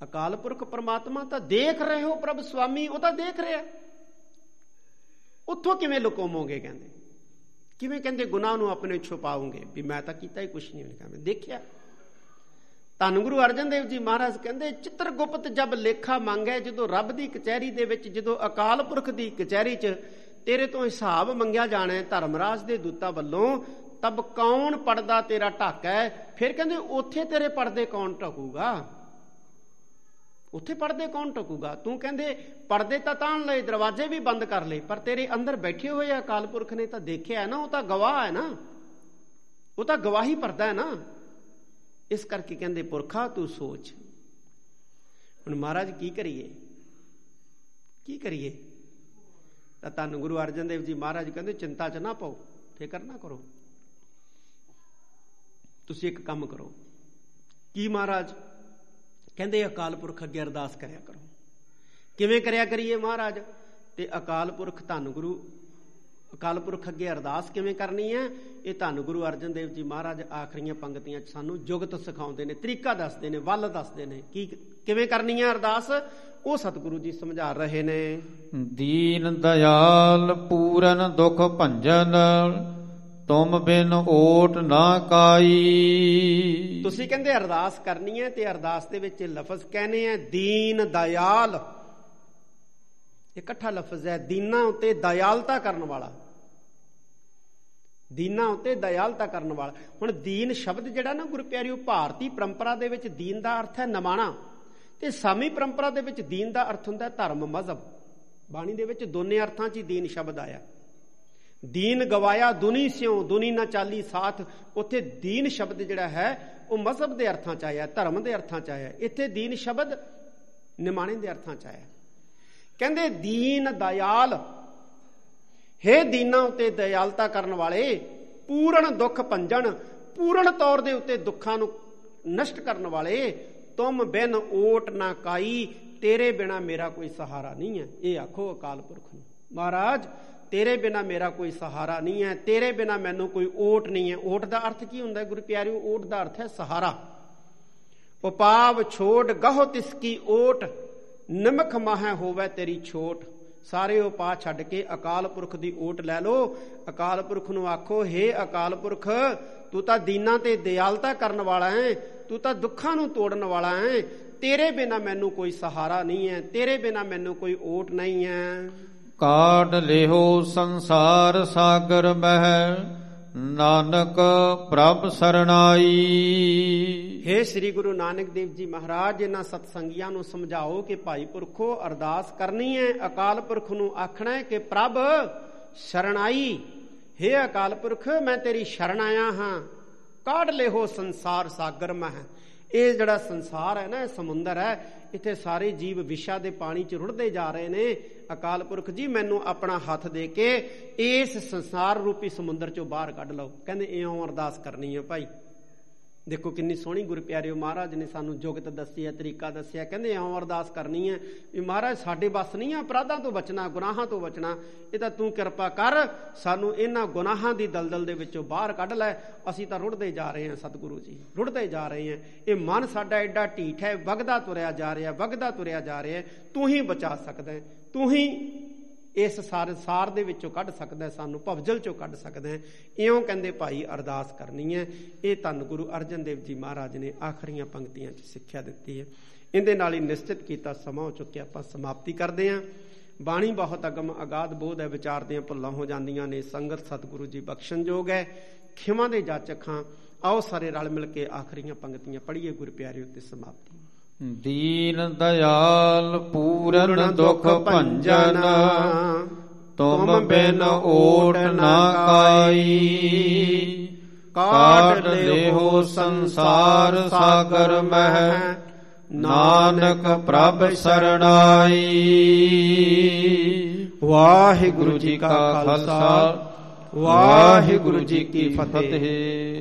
ਅਕਾਲ ਪੁਰਖ ਪ੍ਰਮਾਤਮਾ ਤਾਂ ਦੇਖ ਰਹੇ ਹੋ ਪ੍ਰਭ ਸੁਆਮੀ ਉਹ ਤਾਂ ਦੇਖ ਰਿਹਾ। ਉੱਥੋਂ ਕਿਵੇਂ ਲੁਕੋਮੋਗੇ ਕਹਿੰਦੇ? ਕਿਵੇਂ ਕਹਿੰਦੇ ਗੁਨਾਹ ਨੂੰ ਆਪਣੇ ਛੁਪਾਉਂਗੇ ਵੀ ਮੈਂ ਤਾਂ ਕੀਤਾ ਹੀ ਕੁਛ ਨਹੀਂ ਉਹਨੇ ਕਹਾ। ਮੈਂ ਦੇਖਿਆ। ਧੰਨ ਗੁਰੂ ਅਰਜਨ ਦੇਵ ਜੀ ਮਹਾਰਾਜ ਕਹਿੰਦੇ ਚਿੱਤਰ ਗੁਪਤ ਜਬ ਲੇਖਾ ਮੰਗੈ, ਜਦੋਂ ਰੱਬ ਦੀ ਕਚਹਿਰੀ ਦੇ ਵਿੱਚ, ਜਦੋਂ ਅਕਾਲ ਪੁਰਖ ਦੀ ਕਚਹਿਰੀ 'ਚ ਤੇਰੇ ਤੋਂ ਹਿਸਾਬ ਮੰਗਿਆ ਜਾਣਾ ਹੈ ਧਰਮਰਾਜ ਦੇ ਦੂਤਾ ਵੱਲੋਂ, ਤਬ ਕੌਣ ਪੜਦਾ ਤੇਰਾ ਢਾਕਾ ਹੈ? ਫਿਰ ਕਹਿੰਦੇ, ਉੱਥੇ ਤੇਰੇ ਪਰਦੇ ਕੌਣ ਢਕੂਗਾ? ਉੱਥੇ ਪਰਦੇ ਕੌਣ ਟਕੂਗਾ? ਤੂੰ ਕਹਿੰਦੇ ਪਰਦੇ ਤਾਂ ਤਾਣ ਲਏ, ਦਰਵਾਜ਼ੇ ਵੀ ਬੰਦ ਕਰ ਲਏ, ਪਰ ਤੇਰੇ ਅੰਦਰ ਬੈਠੇ ਹੋਏ ਅਕਾਲ ਪੁਰਖ ਨੇ ਤਾਂ ਦੇਖਿਆ ਹੈ ਨਾ, ਉਹ ਤਾਂ ਗਵਾਹ ਹੈ ਨਾ। ਉਹ ਤਾਂ ਗਵਾਹੀ ਪਰਦਾ ਹੈ ਨਾ। ਇਸ ਕਰਕੇ ਕਹਿੰਦੇ, ਪੁਰਖਾ ਤੂੰ ਸੋਚ। ਹੁਣ ਮਹਾਰਾਜ ਕੀ ਕਰੀਏ? ਕੀ ਕਰੀਏ? ਤਾਂ ਤਨ ਗੁਰੂ ਅਰਜਨ ਦੇਵ ਜੀ ਮਹਾਰਾਜ ਕਹਿੰਦੇ, ਚਿੰਤਾ 'ਚ ਨਾ ਪਾਓ, ਫਿਕਰ ਨਾ ਕਰੋ। ਤੁਸੀਂ ਇੱਕ ਕੰਮ ਕਰੋ। ਕੀ ਮਹਾਰਾਜ? ਕਹਿੰਦੇ ਅਕਾਲ ਪੁਰਖ ਅੱਗੇ ਅਰਦਾਸ ਕਰਿਆ ਕਰੋ। ਕਿਵੇਂ ਕਰਿਆ ਕਰੀਏ ਮਹਾਰਾਜ? ਤੇ ਅਕਾਲ ਪੁਰਖ ਧੰਨ ਗੁਰੂ, ਅਕਾਲ ਪੁਰਖ ਅੱਗੇ ਅਰਦਾਸ ਕਿਵੇਂ ਕਰਨੀ ਹੈ? ਇਹ ਧੰਨ ਗੁਰੂ ਅਰਜਨ ਦੇਵ ਜੀ ਮਹਾਰਾਜ ਆਖਰੀਆਂ ਪੰਕਤੀਆਂ 'ਚ ਸਾਨੂੰ ਜੁਗਤ ਸਿਖਾਉਂਦੇ ਨੇ, ਤਰੀਕਾ ਦੱਸਦੇ ਨੇ, ਵੱਲ ਦੱਸਦੇ ਨੇ। ਕੀ ਕਿਵੇਂ ਕਰਨੀ ਹੈ ਅਰਦਾਸ? ਉਹ ਸਤਿਗੁਰੂ ਜੀ ਸਮਝਾ ਰਹੇ ਨੇ। ਦੀਨ ਦਇਆਲ ਪੂਰਨ ਦੁਖ ਭੰਜਨ ਤੁਮ ਬਿਨ ਓਟ ਨਾ ਕਾਈ। ਤੁਸੀਂ ਕਹਿੰਦੇ ਅਰਦਾਸ ਕਰਨੀ ਹੈ ਤੇ ਅਰਦਾਸ ਦੇ ਵਿੱਚ ਇਹ ਲਫ਼ਜ਼ ਕਹਿੰਦੇ ਆ ਦੀਨ ਦਇਆਲ। ਇਕੱਠਾ ਲਫ਼ਜ਼ ਹੈ, ਦੀਨਾਂ ਉੱਤੇ ਦਇਆਲਤਾ ਕਰਨ ਵਾਲਾ। ਦੀਨਾਂ ਉੱਤੇ ਦਇਆਲਤਾ ਕਰਨ ਵਾਲਾ। ਹੁਣ ਦੀਨ ਸ਼ਬਦ ਜਿਹੜਾ ਨਾ ਗੁਰੂ ਪਿਆਰਿਓ, ਭਾਰਤੀ ਪਰੰਪਰਾ ਦੇ ਵਿੱਚ ਦੀਨ ਦਾ ਅਰਥ ਹੈ ਨਮਾਣਾ। ਤੇ ਸਾਮੀ ਪਰੰਪਰਾ ਦੇ ਵਿੱਚ ਦੀਨ ਦਾ ਅਰਥ ਹੁੰਦਾ ਹੈ ਧਰਮ ਮਜ਼ਹਬ। ਬਾਣੀ ਦੇ ਵਿੱਚ ਦੋਨੇ ਅਰਥਾਂ 'ਚ ਹੀ ਦੀਨ ਸ਼ਬਦ ਆਇਆ। ਦੀਨ ਗਵਾਇਆ, ਦੁਨੀ ਸਿਓ ਦੁਨੀ ਨਾ ਚਾਲੀ ਸਾਥ। ਉੱਥੇ ਦੀਨ ਸ਼ਬਦ ਜਿਹੜਾ ਹੈ, ਉਹ ਮਜ਼ਹਬ ਦੇ ਅਰਥਾਂ 'ਚ ਆਇਆ, ਧਰਮ ਦੇ ਅਰਥਾਂ 'ਚ ਆਇਆ। ਇੱਥੇ ਦੀਨ ਸ਼ਬਦ ਨਿਮਾਣੇ ਦੇ ਅਰਥਾਂ 'ਚ ਆਇਆ। ਕਹਿੰਦੇ, ਦੀਨ ਦਇਆਲ, ਹੇ ਦੀਨਾਂ ਉਤੇ ਦਇਆਲਤਾ ਕਰਨ ਵਾਲੇ, ਪੂਰਨ ਦੁੱਖ ਭੰਜਨ, ਪੂਰਨ ਤੌਰ ਦੇ ਉੱਤੇ ਦੁੱਖਾਂ ਨੂੰ ਨਸ਼ਟ ਕਰਨ ਵਾਲੇ, ਤੁਮ ਬਿਨ ਓਟ ਨਾ ਕਾਈ, ਤੇਰੇ ਬਿਨਾ ਮੇਰਾ ਕੋਈ ਸਹਾਰਾ ਨਹੀਂ ਹੈ। ਇਹ ਆਖੋ ਅਕਾਲ ਪੁਰਖ ਨੂੰ। ਮਹਾਰਾਜ ਤੇਰੇ ਬਿਨਾ ਮੇਰਾ ਕੋਈ ਸਹਾਰਾ ਨਹੀਂ ਹੈ, ਤੇਰੇ ਬਿਨਾ ਮੈਨੂੰ ਕੋਈ ਓਟ ਨਹੀਂ ਹੈ। ਓਟ ਦਾ ਅਰਥ ਕੀ ਹੁੰਦਾ ਹੈ ਗੁਰੂ ਪਿਆਰਿਓ? ਓਟ ਦਾ ਅਰਥ ਹੈ ਸਹਾਰਾ। ਉਪਾਵ ਛੋੜ ਗਹੁ ਤਿਸ ਕੀ ਓਟ, ਨਿਮਖ ਮਾਹ ਹੋਵੇ ਤੇਰੀ ਛੋਟ। ਸਾਰੇ ਉਪਾਅ ਛੱਡ ਕੇ ਅਕਾਲ ਪੁਰਖ ਦੀ ਓਟ ਲੈ ਲੋ ਅਕਾਲ ਪੁਰਖ ਨੂੰ ਆਖੋ, ਹੇ ਅਕਾਲ ਪੁਰਖ, ਤੂੰ ਤਾਂ ਦੀਨਾਂ ਤੇ ਦਿਆਲਤਾ ਕਰਨ ਵਾਲਾ ਹੈ, ਤੂੰ ਤਾਂ ਦੁੱਖਾਂ ਨੂੰ ਤੋੜਨ ਵਾਲਾ ਹੈ। ਤੇਰੇ ਬਿਨਾ ਮੈਨੂੰ ਕੋਈ ਸਹਾਰਾ ਨਹੀਂ ਹੈ, ਤੇਰੇ ਬਿਨਾ ਮੈਨੂੰ ਕੋਈ ਓਟ ਨਹੀਂ ਹੈ। ਕਾਟ ਲਿਹੋ ਸੰਸਾਰ ਸਾਗਰ ਮਹਿ ਨਾਨਕ ਪ੍ਰਭ ਸਰਣਾਈ। ਹੇ ਸ੍ਰੀ ਗੁਰੂ ਨਾਨਕ ਦੇਵ ਜੀ ਮਹਾਰਾਜ, ਇਹਨਾਂ ਸਤਸੰਗੀਆਂ ਨੂੰ ਸਮਝਾਓ ਕਿ ਭਾਈ ਪੁਰਖੋ ਅਰਦਾਸ ਕਰਨੀ ਹੈ, ਅਕਾਲ ਪੁਰਖ ਨੂੰ ਆਖਣਾ ਹੈ ਕਿ ਪ੍ਰਭ ਸ਼ਰਣਾਈ। ਹੇ ਅਕਾਲ ਪੁਰਖ, ਮੈਂ ਤੇਰੀ ਸ਼ਰਨ ਆਇਆ ਹਾਂ। ਕਾਢ ਲਿਹੋ ਸੰਸਾਰ ਸਾਗਰ ਮਹਿ ਇਹ ਜਿਹੜਾ ਸੰਸਾਰ ਹੈ ਨਾ, ਇਹ ਸਮੁੰਦਰ ਹੈ, ਇੱਥੇ ਸਾਰੇ ਜੀਵ ਵਿਸ਼ਾ ਦੇ ਪਾਣੀ 'ਚ ਰੁੜਦੇ ਜਾ ਰਹੇ ਨੇ। ਅਕਾਲ ਪੁਰਖ ਜੀ, ਮੈਨੂੰ ਆਪਣਾ ਹੱਥ ਦੇ ਕੇ ਇਸ ਸੰਸਾਰ ਰੂਪੀ ਸਮੁੰਦਰ 'ਚੋਂ ਬਾਹਰ ਕੱਢ ਲਓ। ਕਹਿੰਦੇ, ਇਉਂ ਅਰਦਾਸ ਕਰਨੀ ਹੈ ਭਾਈ। ਦੇਖੋ ਕਿੰਨੀ ਸੋਹਣੀ ਗੁਰੂ ਪਿਆਰਿਓ ਮਹਾਰਾਜ ਨੇ ਸਾਨੂੰ ਜੁਗਤ ਦੱਸੀ ਹੈ, ਤਰੀਕਾ ਦੱਸਿਆ ਕਹਿੰਦੇ ਇਉਂ ਅਰਦਾਸ ਕਰਨੀ ਹੈ ਵੀ ਮਹਾਰਾਜ, ਸਾਡੇ ਬਸ ਨਹੀਂ ਆ, ਅਪਰਾਧਾਂ ਤੋਂ ਬਚਣਾ, ਗੁਨਾਹਾਂ ਤੋਂ ਬਚਣਾ, ਇਹ ਤਾਂ ਤੂੰ ਕਿਰਪਾ ਕਰ, ਸਾਨੂੰ ਇਹਨਾਂ ਗੁਨਾਹਾਂ ਦੀ ਦਲਦਲ ਦੇ ਵਿੱਚੋਂ ਬਾਹਰ ਕੱਢ ਲੈ। ਅਸੀਂ ਤਾਂ ਰੁੜਦੇ ਜਾ ਰਹੇ ਹਾਂ ਸਤਿਗੁਰੂ ਜੀ, ਰੁੜਦੇ ਜਾ ਰਹੇ ਹਾਂ। ਇਹ ਮਨ ਸਾਡਾ ਐਡਾ ਢੀਠ ਹੈ, ਵਗਦਾ ਤੁਰਿਆ ਜਾ ਰਿਹਾ, ਵਗਦਾ ਤੁਰਿਆ ਜਾ ਰਿਹਾ, ਤੂੰ ਹੀ ਬਚਾ ਸਕਦਾ ਹੈ, ਤੂੰ ਹੀ ਇਸ ਸਾਰੇ ਸਾਰ ਦੇ ਵਿੱਚੋਂ ਕੱਢ ਸਕਦਾ ਹੈ, ਸਾਨੂੰ ਭਵਜਲ ਚੋਂ ਕੱਢ ਸਕਦਾ ਹੈ। ਇਉਂ ਕਹਿੰਦੇ ਭਾਈ ਅਰਦਾਸ ਕਰਨੀ ਹੈ। ਇਹ ਧੰਨ ਗੁਰੂ ਅਰਜਨ ਦੇਵ ਜੀ ਮਹਾਰਾਜ ਨੇ ਆਖਰੀਆਂ ਪੰਕਤੀਆਂ 'ਚ ਸਿੱਖਿਆ ਦਿੱਤੀ ਹੈ। ਇਹਦੇ ਨਾਲ ਹੀ ਨਿਸ਼ਚਿਤ ਕੀਤਾ ਸਮਾਂ ਹੋ ਚੁੱਕਿਆ ਆਪਾਂ ਸਮਾਪਤੀ ਕਰਦੇ ਹਾਂ। ਬਾਣੀ ਬਹੁਤ ਅਗਮ ਅਗਾਧ ਬੋਧ ਹੈ ਵਿਚਾਰ ਦੀਆਂ ਭੁੱਲਾਂ ਹੋ ਜਾਂਦੀਆਂ ਨੇ। ਸੰਗਤ ਸਤਿਗੁਰੂ ਜੀ ਬਖਸ਼ਣਯੋਗ ਹੈ। ਖਿਮਾ ਦੇ ਜਾਚਕਾਂ ਆਓ ਸਾਰੇ ਰਲ ਮਿਲ ਕੇ ਆਖਰੀਆਂ ਪੰਕਤੀਆਂ ਪੜ੍ਹੀਏ ਗੁਰੂ ਪਿਆਰੇ ਉੱਤੇ ਸਮਾਪਤੀ। ਦੀਨ ਦਇਆਲ ਪੂਰਨ ਦੁਖ ਭੰਜਨ ਤੁਮ ਬਿਨ ਓਟ ਨਾ ਕਾਈ। ਕਾਟ ਦੇਹੋ ਸੰਸਾਰ ਸਾਗਰ ਮਹਿ ਨਾਨਕ ਪ੍ਰਭ ਸਰਣਾਈ। ਵਾਹਿਗੁਰੂ ਜੀ ਕਾ ਖਾਲਸਾ ਵਾਹਿਗੁਰੂ ਜੀ ਕੀ ਫਤਿਹ।